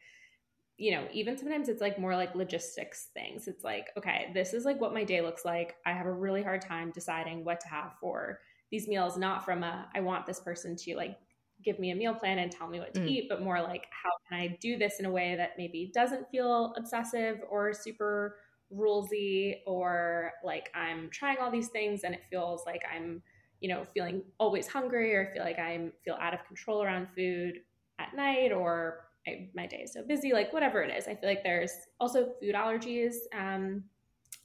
A: you know, even sometimes it's like more like logistics things. It's like, okay, this is like what my day looks like. I have a really hard time deciding what to have for these meals, not from a, I want this person to like give me a meal plan and tell me what to
B: Mm.
A: eat, but more like, how can I do this in a way that maybe doesn't feel obsessive or super rulesy or like I'm trying all these things and it feels like I'm, you know, feeling always hungry or feel like I'm feel out of control around food at night or I, my day is so busy, like whatever it is. I feel like there's also food allergies. Um,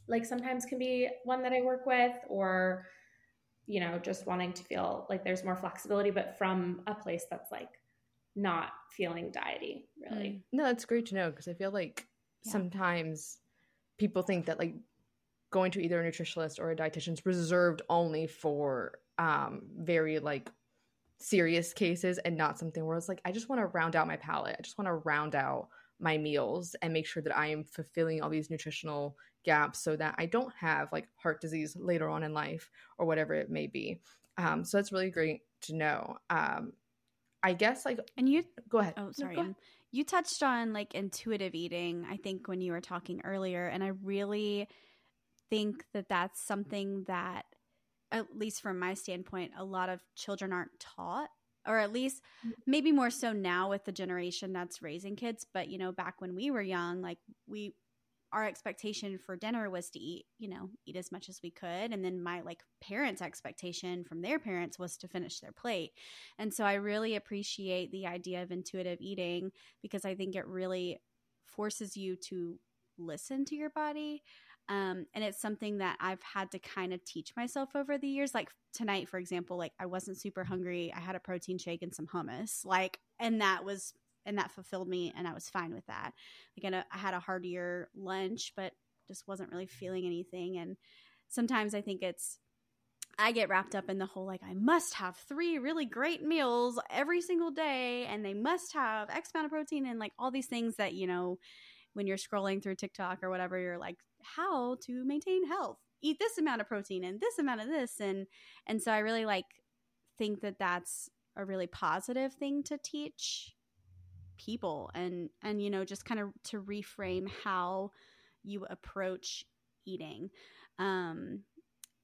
A: like sometimes can be one that I work with, or you know, just wanting to feel like there's more flexibility, but from a place that's like not feeling diety, really.
B: no that's great to know because i feel like
C: Yeah.
B: sometimes people think that like going to either a nutritionist or a dietitian is reserved only for um very like serious cases and not something where it's like I just want to round out my palate. I just want to round out my meals and make sure that I am fulfilling all these nutritional gaps so that I don't have like heart disease later on in life or whatever it may be. Um, so that's really great to know. Um, I guess like
C: And you
B: go ahead.
C: Oh,
B: No,
C: sorry.
B: go ahead.
C: You touched on like intuitive eating, I think, when you were talking earlier. And I really think that that's something that, at least from my standpoint, a lot of children aren't taught, or at least mm. maybe more so now with the generation that's raising kids. But, you know, back when we were young, like we, our expectation for dinner was to eat, you know, eat as much as we could. And then my like parents' expectation from their parents was to finish their plate. And so I really appreciate the idea of intuitive eating because I think it really forces you to listen to your body. Um, and it's something that I've had to kind of teach myself over the years. Like tonight, for example, like I wasn't super hungry. I had a protein shake and some hummus. Like, and that was, and that fulfilled me. And I was fine with that. I, I had a heartier lunch, but just wasn't really feeling anything. And sometimes I think it's, I get wrapped up in the whole like I must have three really great meals every single day and they must have X amount of protein and like all these things that, you know, when you're scrolling through TikTok or whatever, you're like, how to maintain health. Eat this amount of protein and this amount of this and and so I really like think that that's a really positive thing to teach people and and you know just kind of to reframe how you approach eating um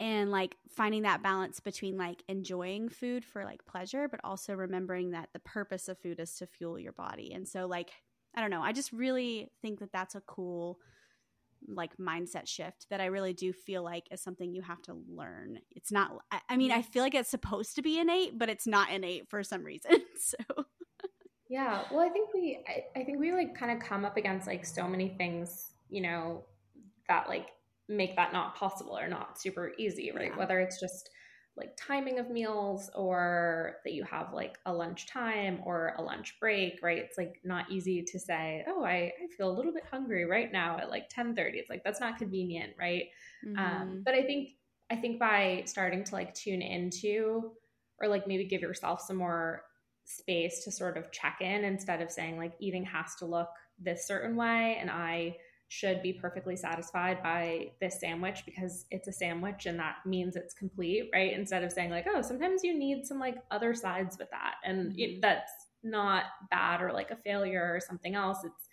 C: and like finding that balance between like enjoying food for like pleasure but also remembering that the purpose of food is to fuel your body. And so like i don't know i just really think that that's a cool like mindset shift that i really do feel like is something you have to learn. It's not i, I mean i feel like it's supposed to be innate but it's not innate for some reason so
A: Yeah. Well, I think we, I, I think we like kind of come up against like so many things, you know, that like make that not possible or not super easy, right?
C: Yeah.
A: Whether it's just like timing of meals or that you have like a lunch time or a lunch break, right? It's like not easy to say, oh, I, I feel a little bit hungry right now at like 1030. It's like, that's not convenient, right? um,
C: Mhm.
A: but i think i think by starting to like tune into or like maybe give yourself some more space to sort of check in instead of saying like eating has to look this certain way and i should be perfectly satisfied by this sandwich because it's a sandwich and that means it's complete right instead of saying like oh sometimes you need some like other sides with that and it,
C: Mhm.
A: that's not bad or like a failure or something else it's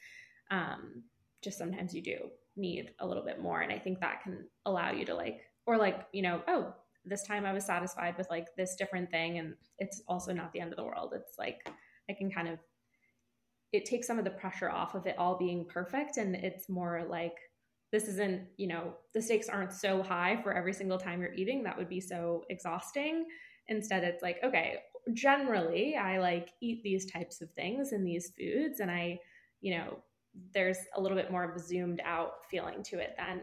A: um just sometimes you do need a little bit more and i think that can allow you to like or like you know oh this time I was satisfied with like this different thing. And it's also not the end of the world. It's like I can kind of, it takes some of the pressure off of it all being perfect. And it's more like, this isn't, you know, the stakes aren't so high for every single time you're eating. That would be so exhausting. Instead, it's like, okay, generally I like eat these types of things and these foods. And I, you know, there's a little bit more of a zoomed out feeling to it than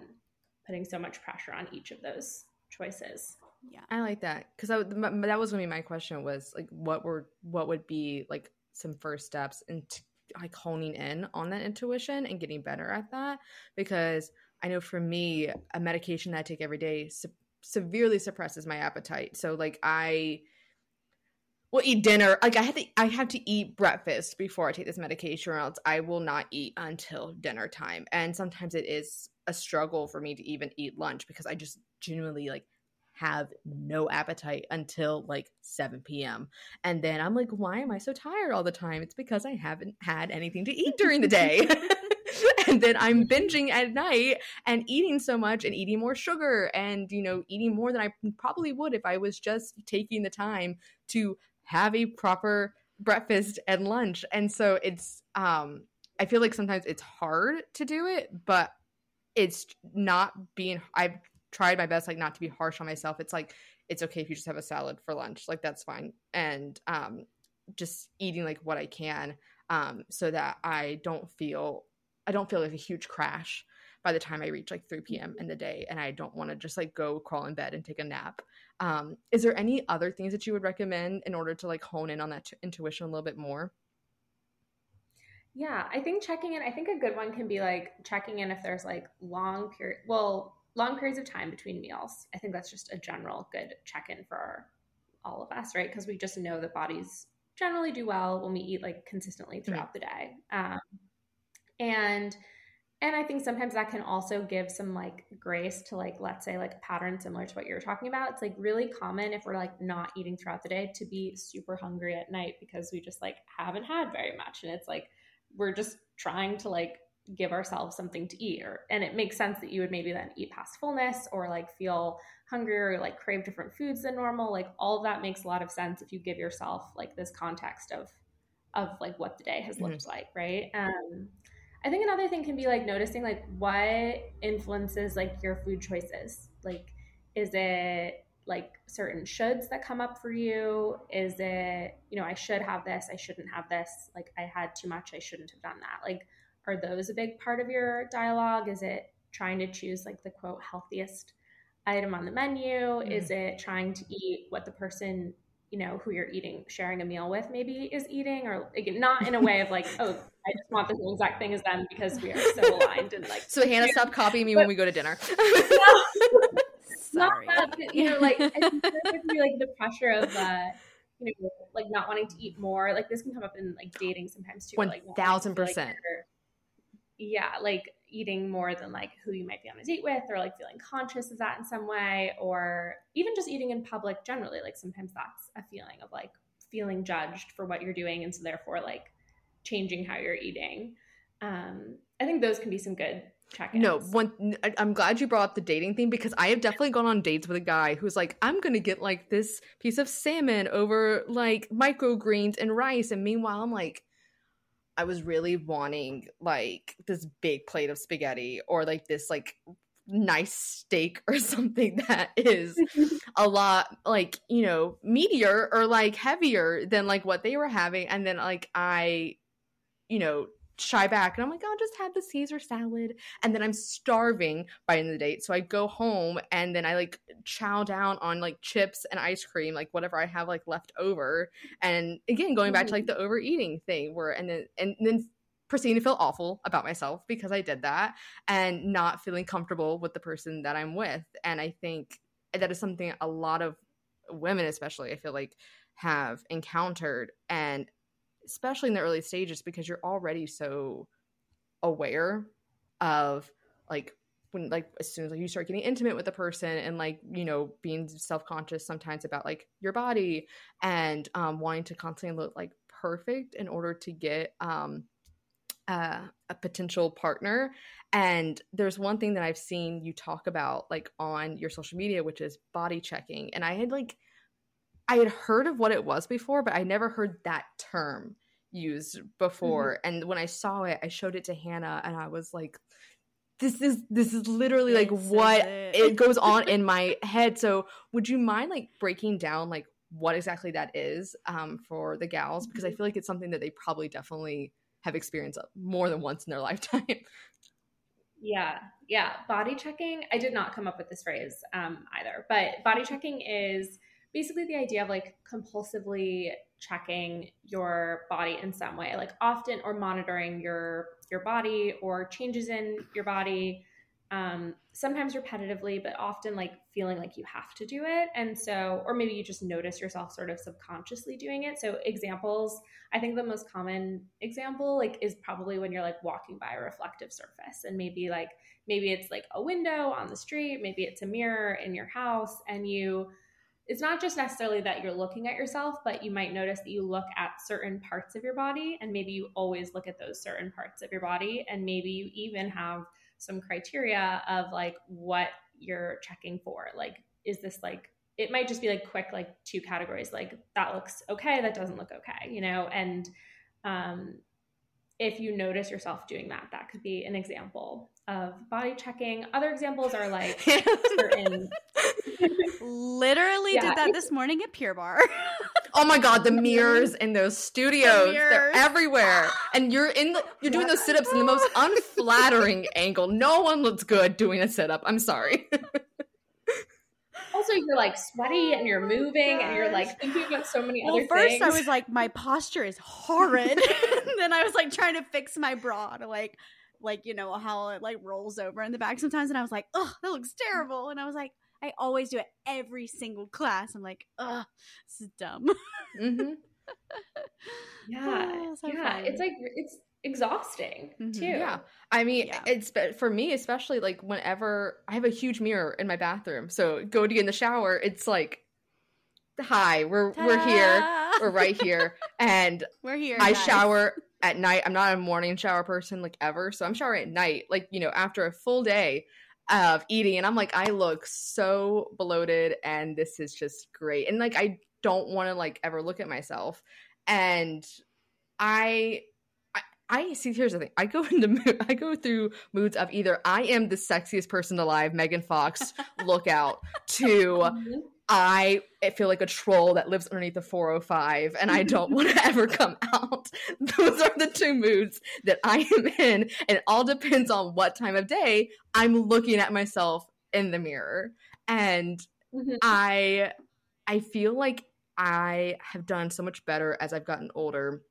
A: putting so much pressure on each of those choices.
C: Yeah.
B: I like that because that was gonna be my question was like what were what would be like some first steps into like honing in on that intuition and getting better at that because I know for me a medication that I take every day se- severely suppresses my appetite. So like I will eat dinner. Like I have to I have to eat breakfast before I take this medication or else I will not eat until dinner time. And sometimes it is a struggle for me to even eat lunch because I just genuinely like have no appetite until like 7 p.m. And then I'm like, why am I so tired all the time? It's because I haven't had anything to eat during the day. and then I'm binging at night and eating so much and eating more sugar and, you know, eating more than I probably would if I was just taking the time to have a proper breakfast and lunch. And so it's um I feel like sometimes it's hard to do it, but it's not being I've tried my best like not to be harsh on myself. It's like it's okay if you just have a salad for lunch. Like that's fine. And um just eating like what I can um so that I don't feel I don't feel like a huge crash by the time I reach like 3 p.m. in the day and I don't want to just like go crawl in bed and take a nap. Um, is there any other things that you would recommend in order to like hone in on that t- intuition a little bit more?
A: Yeah, I think checking in, I think a good one can be like checking in if there's like long period, well, long periods of time between meals. I think that's just a general good check in for all of us, right? Because we just know that bodies generally do well when we eat like consistently throughout mm-hmm. the day. Um, and and i think sometimes that can also give some like grace to like let's say like a pattern similar to what you're talking about it's like really common if we're like not eating throughout the day to be super hungry at night because we just like haven't had very much and it's like we're just trying to like give ourselves something to eat or and it makes sense that you would maybe then eat past fullness or like feel hungry or like crave different foods than normal like all of that makes a lot of sense if you give yourself like this context of of like what the day has looked mm-hmm. like right um I think another thing can be like noticing like what influences like your food choices. Like, is it like certain shoulds that come up for you? Is it, you know, I should have this, I shouldn't have this, like I had too much, I shouldn't have done that. Like, are those a big part of your dialogue? Is it trying to choose like the quote healthiest item on the menu? Mm-hmm. Is it trying to eat what the person you know who you're eating sharing a meal with maybe is eating or like, not in a way of like oh i just want the same exact thing as them because we are so aligned and like
B: so hannah stop copying me but, when we go to dinner
A: Sorry. not that you know like i think there be like the pressure of uh you know like not wanting to eat more like this can come up in like dating sometimes too
B: 1000 like, percent
A: yeah like eating more than like who you might be on a date with or like feeling conscious of that in some way or even just eating in public generally like sometimes that's a feeling of like feeling judged for what you're doing and so therefore like changing how you're eating um i think those can be some good check-ins.
B: no one i'm glad you brought up the dating thing because i have definitely gone on dates with a guy who's like i'm gonna get like this piece of salmon over like microgreens and rice and meanwhile i'm like I was really wanting like this big plate of spaghetti or like this like nice steak or something that is a lot like you know meatier or like heavier than like what they were having. And then like i you know shy back and I'm like, I'll just have the Caesar salad. And then I'm starving by the end of the date. So I go home and then I like chow down on like chips and ice cream, like whatever I have like left over. And again, going back to like mm-hmm. the overeating thing where and then and then proceeding to feel awful about myself because I did that and not feeling comfortable with the person that I'm with. And I think that is something a lot of women especially I feel like have encountered and especially in the early stages because you're already so aware of like when like as soon as like, you start getting intimate with a person and like you know being self-conscious sometimes about like your body and um wanting to constantly look like perfect in order to get um uh, a potential partner. And there's one thing that i've seen you talk about like on your social media which is body checking. And i had like i had heard of what it was before but i never heard that term used before mm-hmm. and when i saw it i showed it to hannah and i was like this is this is literally like what it. it goes on in my head so would you mind like breaking down like what exactly that is um, for the gals because I mm-hmm. feel like it's something that they probably definitely have experienced more than once in their lifetime.
A: Yeah, yeah. Body checking. I did not come up with this phrase um, either, but body checking is basically the idea of like compulsively checking your body in some way, like often or monitoring your your body or changes in your body um, sometimes repetitively, but often like feeling like you have to do it. And so, or maybe you just notice yourself sort of subconsciously doing it. So, examples, I think the most common example, like, is probably when you're like walking by a reflective surface and maybe like, maybe it's like a window on the street, maybe it's a mirror in your house, and you, it's not just necessarily that you're looking at yourself, but you might notice that you look at certain parts of your body, and maybe you always look at those certain parts of your body, and maybe you even have some criteria of like what you're checking for. Like, is this like, it might just be like quick, like two categories, like that looks okay, that doesn't look okay, you know? And um, if you notice yourself doing that, that could be an example of body checking. Other examples are like certain.
C: Literally yeah. did that this morning at Pure Barre.
B: oh my god, the mirrors in those studios. The they're everywhere. And you're in the, you're doing those sit-ups in the most unflattering angle. No one looks good doing a sit-up. I'm sorry.
A: Also you're like sweaty and you're moving and you're like thinking about so many well, other
C: first
A: things.
C: I was like, my posture is horrid. then I was like trying to fix my bra to like like you know how it like rolls over in the back sometimes and i was like oh that looks terrible and i was like i always do it every single class i'm like oh this is dumb mm-hmm.
A: yeah oh, so yeah it's like it's exhausting mm-hmm. too
B: yeah i mean yeah. it's for me especially like whenever i have a huge mirror in my bathroom so go to get in the shower it's like hi we're Ta-da! we're here we're right here and
C: we're here
B: i guys. shower at night. I'm not a morning shower person like ever. So I'm showering at night, like, you know, after a full day of eating. And I'm like, I look so bloated and this is just great. And like, I don't want to like ever look at myself. And I, I, see. Here's the thing. I go into mood. I go through moods of either I am the sexiest person alive, Megan Fox, look out, to mm-hmm. I feel like a troll that lives underneath the 405 and I don't want to ever come out. Those are the two moods that I am in. And it all depends on what time of day I'm looking at myself in the mirror. And mm-hmm. I I feel like I have done so much better as I've gotten older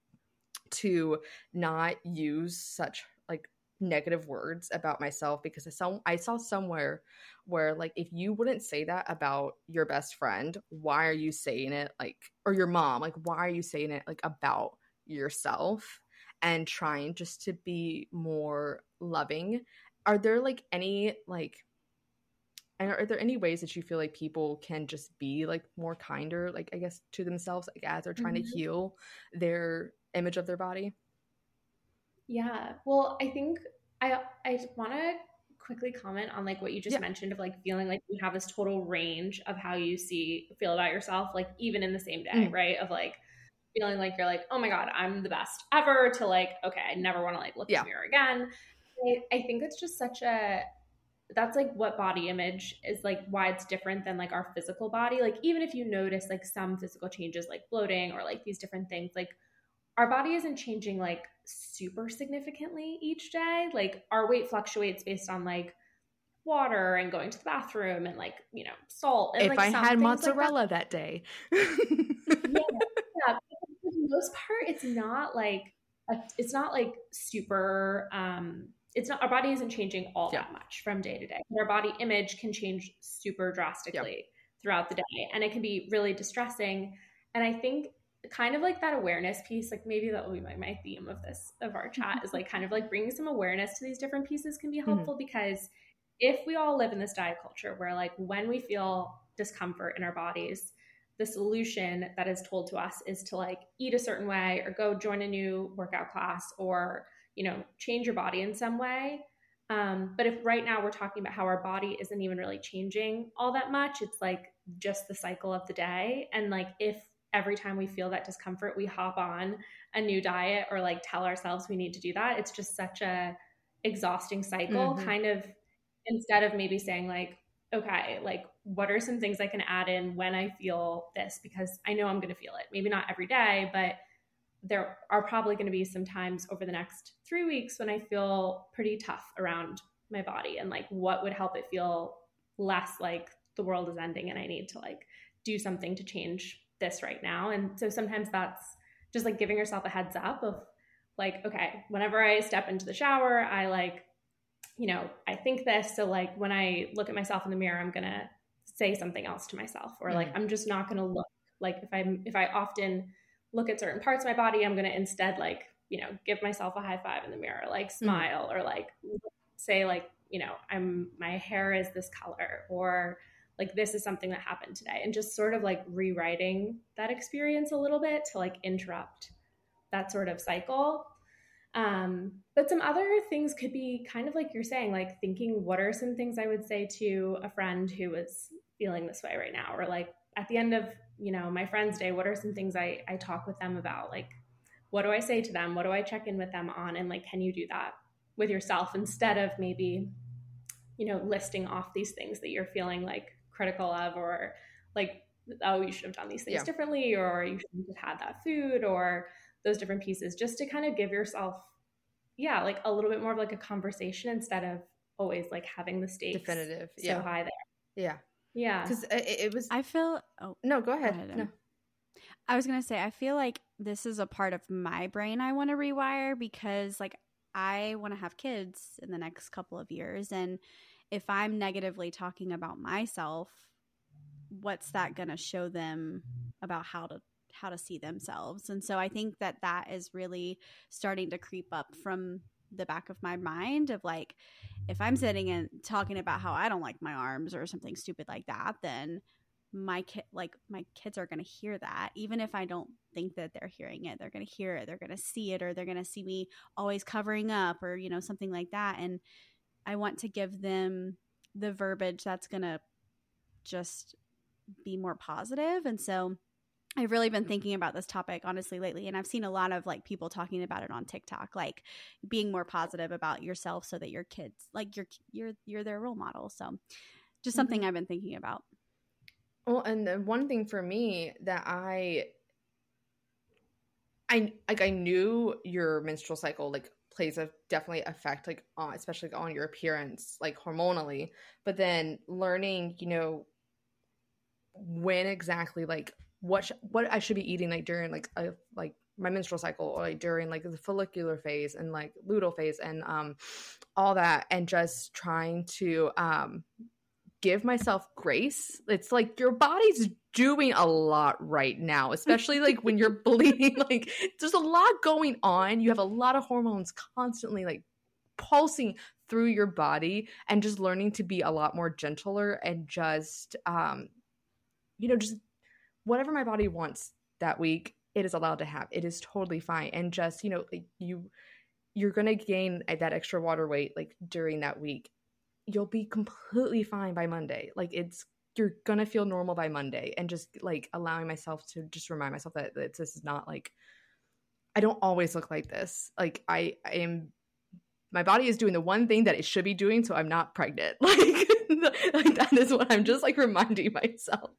B: to not use such like negative words about myself because I saw I saw somewhere where like if you wouldn't say that about your best friend, why are you saying it like or your mom, like why are you saying it like about yourself and trying just to be more loving? Are there like any like and are there any ways that you feel like people can just be like more kinder like i guess to themselves like as they're trying mm-hmm. to heal their image of their body
A: yeah well i think i i want to quickly comment on like what you just yeah. mentioned of like feeling like you have this total range of how you see feel about yourself like even in the same day mm. right of like feeling like you're like oh my god i'm the best ever to like okay i never want to like look yeah. in the mirror again I, I think it's just such a that's like what body image is like why it's different than like our physical body like even if you notice like some physical changes like bloating or like these different things like our body isn't changing like super significantly each day. Like our weight fluctuates based on like water and going to the bathroom and like, you know, salt. And,
B: if
A: like,
B: I had mozzarella like that. that. day.
A: yeah, yeah. For the most part, it's not like a, it's not like super um it's not our body isn't changing all yeah. that much from day to day. Our body image can change super drastically yep. throughout the day and it can be really distressing. And I think kind of like that awareness piece like maybe that will be my, my theme of this of our chat is like kind of like bringing some awareness to these different pieces can be mm-hmm. helpful mm-hmm. because if we all live in this diet culture where like when we feel discomfort in our bodies the solution that is told to us is to like eat a certain way or go join a new workout class or you know, change your body in some way. Um, but if right now we're talking about how our body isn't even really changing all that much, it's like just the cycle of the day. And like if every time we feel that discomfort, we hop on a new diet or like tell ourselves we need to do that, it's just such a exhausting cycle. Mm-hmm. Kind of instead of maybe saying like, okay, like what are some things I can add in when I feel this? Because I know I'm going to feel it. Maybe not every day, but there are probably going to be some times over the next three weeks when I feel pretty tough around my body and like what would help it feel less like the world is ending and I need to like do something to change this right now. And so sometimes that's just like giving yourself a heads up of like, okay, whenever I step into the shower, I like, you know, I think this. So like when I look at myself in the mirror, I'm going to say something else to myself or like, mm-hmm. I'm just not going to look like if I'm, if I often look at certain parts of my body, I'm going to instead like, you know, give myself a high five in the mirror, like mm. smile mm-hmm. or like say like, you know, I'm my hair is this color or like this is something that happened today and just sort of like rewriting that experience a little bit to like interrupt that sort of cycle. Um, but some other things could be kind of like you're saying, like thinking, what are some things I would say to a friend who is feeling this way right now? Or like at the end of you know my friends day what are some things i i talk with them about like what do i say to them what do i check in with them on and like can you do that with yourself instead of maybe you know listing off these things that you're feeling like critical of or like oh you should have done these things yeah. differently or you shouldn't have had that food or those different pieces just to kind of give yourself yeah like a little bit more of like a conversation instead of always like having the stakes
B: definitive
A: so
B: yeah.
A: high there
B: yeah
A: yeah.
B: Because it, it, was.
C: I feel. Oh,
B: no, go ahead. Go ahead no.
C: I was going to say, I feel like this is a part of my brain I want to rewire because, like, I want to have kids in the next couple of years. And if I'm negatively talking about myself, what's that going to show them about how to how to see themselves? And so i think that that is really starting to creep up from the back of my mind of like if i'm sitting and talking about how i don't like my arms or something stupid like that then my kid like my kids are going to hear that. Even if i don't think that they're hearing it they're going to hear it they're going to see it or they're going to see me always covering up or you know something like that. And i want to give them the verbiage that's going to just be more positive. And so I've really been thinking about this topic honestly lately and I've seen a lot of like people talking about it on TikTok like being more positive about yourself so that your kids like you're you're you're their role model. So just something mm-hmm. I've been thinking about.
B: Well and then one thing for me that I I like I knew your menstrual cycle like plays a definitely effect like on especially on your appearance like hormonally. But then learning you know when exactly like what sh- what I should be eating like during like a, like my menstrual cycle or like during like the follicular phase and like luteal phase and um all that and just trying to um give myself grace. It's like your body's doing a lot right now, especially like when you're bleeding like there's a lot going on. You have a lot of hormones constantly like pulsing through your body and just learning to be a lot more gentler and just um you know just whatever my body wants that week, it is allowed to have. It is totally fine. And just, you know, like you you're going to gain that extra water weight like during that week. You'll be completely fine by Monday. Like it's you're to feel normal by Monday and just like allowing myself to just remind myself that, this is not like I don't always look like this. Like I, I am my body is doing the one thing that it should be doing so i'm not pregnant like, like that is what i'm just like reminding myself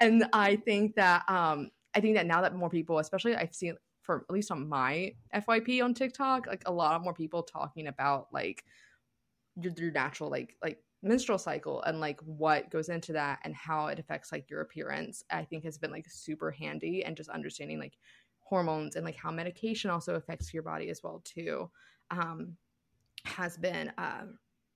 B: and i think that um i think that now that more people especially i've seen for at least on my fyp on tiktok like a lot of more people talking about like your, your natural like like menstrual cycle and like what goes into that and how it affects like your appearance i think has been like super handy and just understanding like hormones and like how medication also affects your body as well too um has been uh,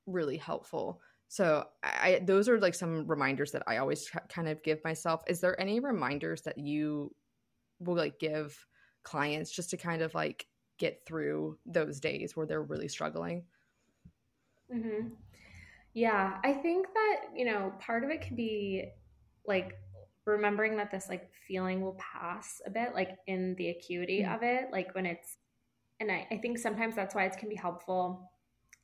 B: really helpful. So I, those are like some reminders that I always kind of give myself. Is there any reminders that you will like give clients just to kind of like get through those days where they're really struggling?
A: Mm-hmm. Yeah, I think that you know part of it could be like remembering that this like feeling will pass a bit, like in the acuity mm-hmm. of it, like when it's and I, I think sometimes that's why it can be helpful.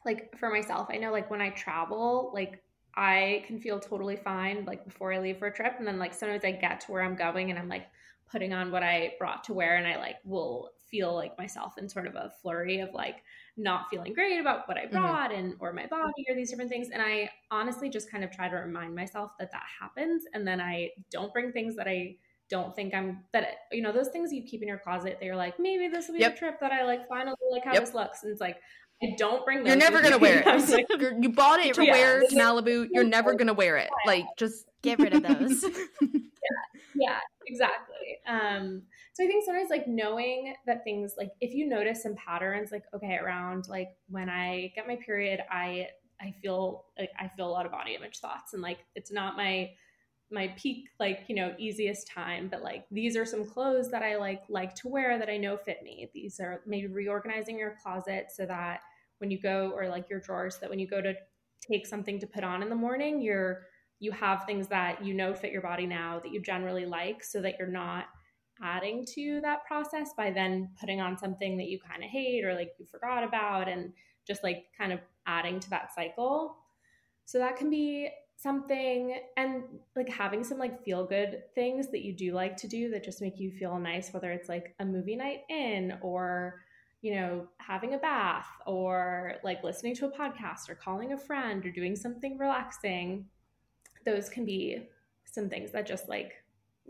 A: Like for myself, I know like when I travel, like I can feel totally fine like before I leave for a trip. And then like sometimes I get to where I'm going and I'm like putting on what I brought to wear and I like will feel like myself in sort of a flurry of like not feeling great about what I mm-hmm. brought mm-hmm. and or my body or these different things. And I honestly just kind of try to remind myself that that happens. And then I don't bring things that I don't think I'm that you know those things you keep in your closet. They're like maybe this will be yep. a trip that I like finally like how yep. this looks. And it's like I don't bring.
B: You're never gonna wear it. like, you bought it to yeah, wear Malibu. You're never gonna wear it. Like just
C: get rid of those.
A: yeah, yeah, exactly. Um, so I think sometimes like knowing that things like if you notice some patterns, like okay, around like when I get my period, I I feel like I feel a lot of body image thoughts, and like it's not my my peak like you know easiest time but like these are some clothes that i like like to wear that i know fit me. These are maybe reorganizing your closet so that when you go or like your drawers that when you go to take something to put on in the morning you're you have things that you know fit your body now that you generally like so that you're not adding to that process by then putting on something that you kind of hate or like you forgot about and just like kind of adding to that cycle. So that can be something and like having some like feel good things that you do like to do that just make you feel nice whether it's like a movie night in or you know, having a bath or like listening to a podcast or calling a friend or doing something relaxing, those can be some things that just like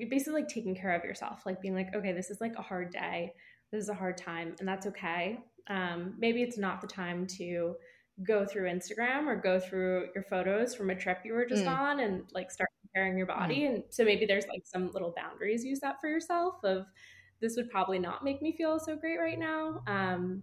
A: basically like taking care of yourself, like being like, okay, this is like a hard day, this is a hard time, and that's okay. Um, maybe it's not the time to go through Instagram or go through your photos from a trip you were just mm. on and like start comparing your body. Mm. And so maybe there's like some little boundaries you set for yourself of this would probably not make me feel so great right now. Um,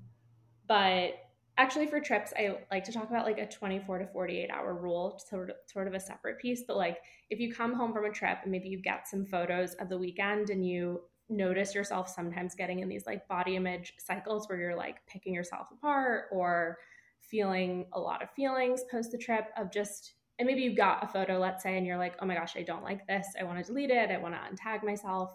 A: but actually, for trips, I like to talk about like a 24 to 48 hour rule, sort of, sort of a separate piece. But like, if you come home from a trip and maybe you get some photos of the weekend and you notice yourself sometimes getting in these like body image cycles where you're like picking yourself apart or feeling a lot of feelings post the trip of just and maybe you got a photo let's say and you're like oh my gosh i don't like this i want to delete it i want to untag myself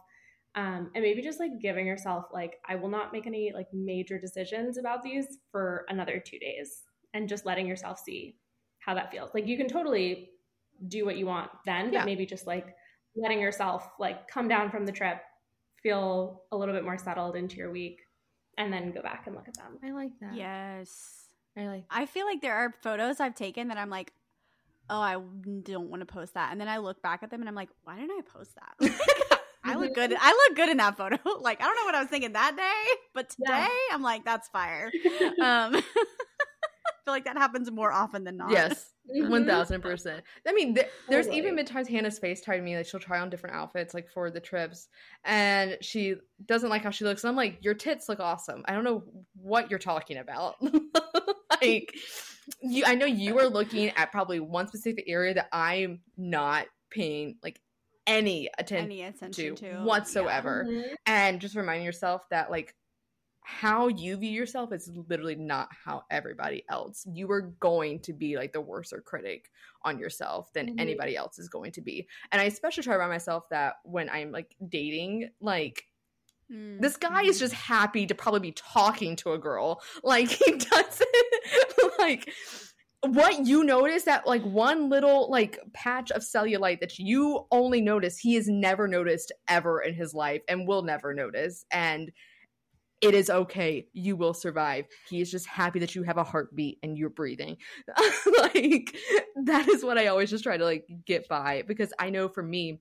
A: um, and maybe just like giving yourself like i will not make any like major decisions about these for another two days and just letting yourself see how that feels. Like you can totally do what you want then but yeah. maybe just like letting yourself like come down from the trip feel a little bit more settled into your week and then go back and look at them.
B: I like that.
C: Yes. I like i feel like there are photos i've taken that i'm like oh i don't want to post that and then i look back at them and i'm like why didn't i post that I look good. I look good in that photo. Like I don't know what I was thinking that day, but today yeah. I'm like, that's fire. Um, I feel like that happens more often than not.
B: Yes, mm-hmm. one thousand percent. I mean, th- there's totally. even been times Hannah's FaceTime me like she'll try on different outfits like for the trips, and she doesn't like how she looks. And I'm like, your tits look awesome. I don't know what you're talking about. like, you, I know you are looking at probably one specific area that I'm not paying like any, atten- any attention to, to. whatsoever. Yeah. Mm-hmm. And just reminding yourself that like how you view yourself is literally not how everybody else. You are going to be like the worser critic on yourself than mm-hmm. anybody else is going to be. And I especially try to remind myself that when I'm like dating, like mm-hmm. this guy is just happy to probably be talking to a girl. Like he doesn't like what you notice that like one little like patch of cellulite that you only notice he has never noticed ever in his life and will never notice. And it is okay. You will survive. He is just happy that you have a heartbeat and you're breathing. Like that is what i always just try to like get by because i know for me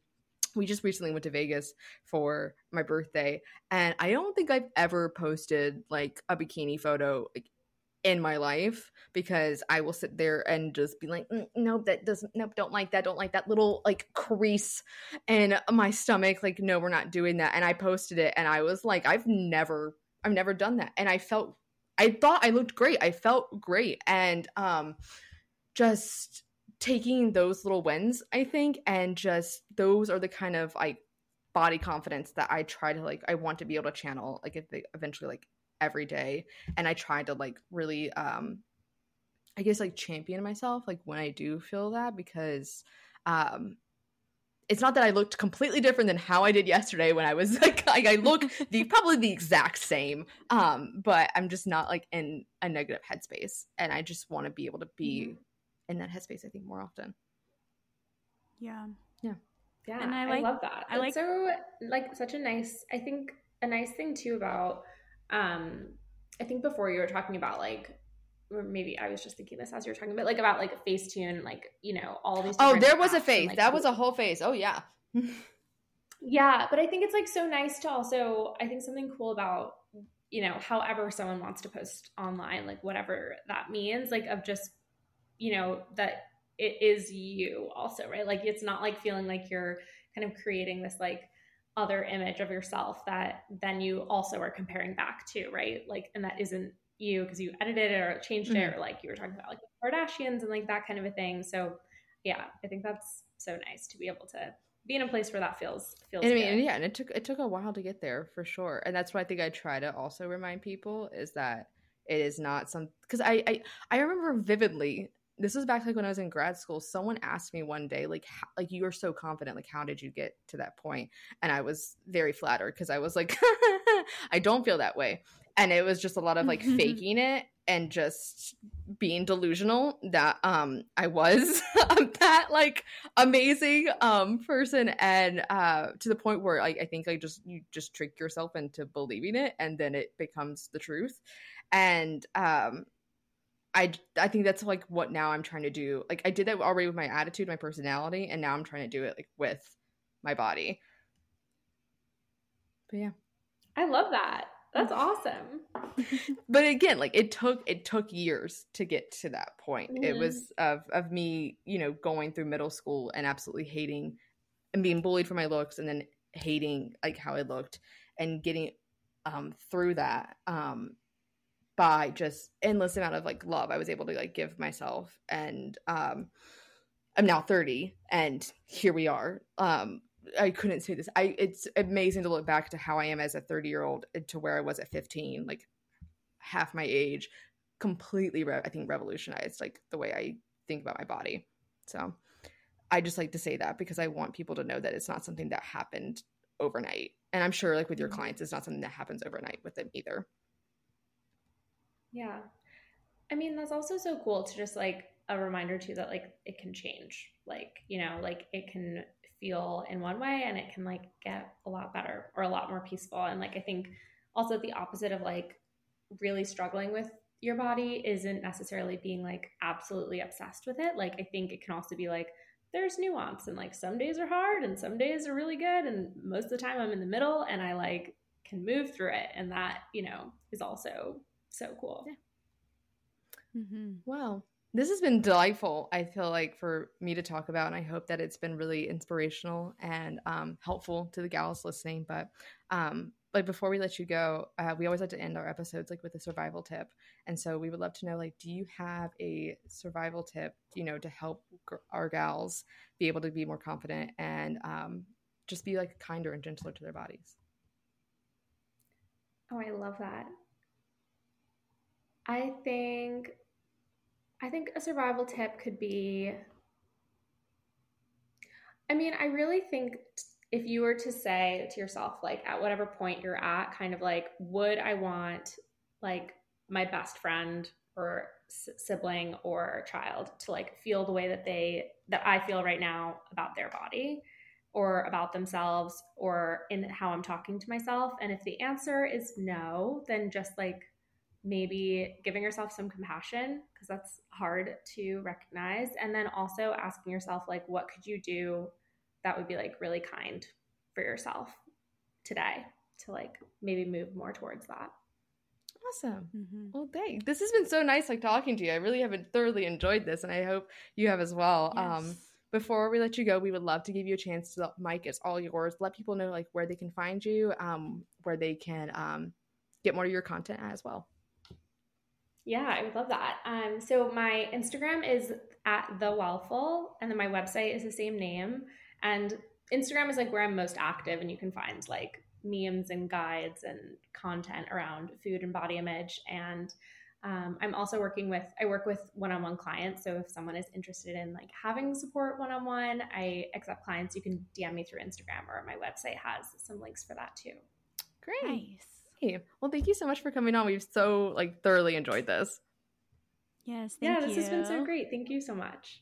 B: we just recently went to Vegas for my birthday and I don't think I've ever posted like a bikini photo like in my life because I will sit there and just be like, mm, nope, that doesn't, nope, don't like that, don't like that little like crease in my stomach. Like, no, we're not doing that. And I posted it and I was like, I've never, I've never done that. And I felt, I thought I looked great. I felt great. And, um, just taking those little wins, I think, and just those are the kind of like body confidence that I try to like, I want to be able to channel, like, if they eventually like every day and i try to like really um i guess like champion myself like when i do feel that because um it's not that I looked completely different than how I did yesterday when I was like, like I look the probably the exact same. Um, but I'm just not like in a negative headspace. And I just want to be able to be
A: Mhm.
B: in that headspace, I think, more often.
C: Yeah.
A: Yeah, Yeah.
C: And I
A: I, love that.
C: I like-
A: so like such a nice. I think a nice thing too about. Um, I think before you were talking about like, or maybe I was just thinking this as you were talking, but like about like Facetune, like you know all these.
B: Oh, there was a
A: and,
B: face.
A: like,
B: that was a whole face. Oh yeah.
A: Yeah, but I think it's like so nice to also I think something cool about you know however someone wants to post online like whatever that means like of just you know that it is you also right like it's not like feeling like you're kind of creating this like other image of yourself that then you also are comparing back to right like and that isn't you because you edited it or changed it mm-hmm. or like you were talking about like the Kardashians and like that kind of a thing so yeah I think that's so nice to be able to be in a place where that feels feels
B: And I mean,
A: good.
B: and yeah, and it took it took a while to get there for sure, and that's what I think I try to also remind people is that it is not some because I, I I remember vividly. This was back like when I was in grad school. Someone asked me one day, like, how, like you are so confident, like, how did you get to that point? And I was very flattered because I was like, I don't feel that way, and it was just a lot of like faking it and just being delusional that um I was that like amazing um person and uh to the point where like I think like just you just trick yourself into believing it and then it becomes the truth and um I I think that's like what now I'm trying to do like I did that already with my attitude my personality and now I'm trying to do it like with my body but yeah
A: I love that. That's awesome.
B: but again like it took it took years to get to that point it
A: Mhm.
B: was of of me you know going through middle school and absolutely hating and being bullied for my looks and then hating like how i looked and getting um through that um by just endless amount of like love i was able to like give myself and um i'm now 30 and here we are um I couldn't say this. I it's amazing to look back to how I am as a 30 year old to where I was at 15, like half my age, completely re- I think revolutionized like the way I think about my body. So I just like to say that because I want people to know that it's not something that happened overnight. And I'm sure like with your
A: Mhm.
B: clients, it's not something that happens overnight with them either.
A: Yeah. I mean, that's also so cool to just like a reminder too that like it can change. Like, you know, like it can feel in one way and it can like get a lot better or a lot more peaceful. And like I think also the opposite of like really struggling with your body isn't necessarily being like absolutely obsessed with it. Like I think it can also be like there's nuance and like some days are hard and some days are really good and most of the time I'm in the middle and I like can move through it and that, you know, is also so cool.
C: Mm-hmm.
B: Wow. This has been delightful, I feel like, for me to talk about. And I hope that it's been really inspirational and um, helpful to the gals listening. But um, like before we let you go, uh, we always like to end our episodes like with a survival tip. And so we would love to know, like, do you have a survival tip, you know, to help gr- our gals be able to be more confident and um, just be like kinder and gentler to their bodies?
A: Oh, I love that. I think I think a survival tip could be I mean, I really think if you were to say to yourself like at whatever point you're at kind of like would I want like my best friend or sibling or child to like feel the way that they that I feel right now about their body or about themselves or in how I'm talking to myself. And if the answer is no, then just like maybe giving yourself some compassion because that's hard to recognize. And then also asking yourself, like, what could you do that would be like really kind for yourself today to like maybe move more towards that.
B: Awesome.
C: Mm-hmm.
B: Well, thanks. This has been so nice, like talking to you. I really have thoroughly enjoyed this, and I hope you have as well. Um, before we let you go, we would love to give you a chance to, mic, it's all yours. Let people know like where they can find you, um, where they can um, get more of your content as well.
A: Yeah, I would love that. Um, so my Instagram is at the Wellful, and then my website is the same name. And Instagram is like where I'm most active, and you can find like memes and guides and content around food and body image. And Um, I'm also working with, I work with one on one clients. So if someone is interested in like having support one on one, I accept clients. You can DM me through Instagram or my website has some links for that too.
B: Great.
G: Nice.
B: Hey, well, thank you so much for coming on. We've so like thoroughly enjoyed this.
G: Yes,
A: yeah,
G: thank
A: this
G: you.
A: has been so great. Thank you so much.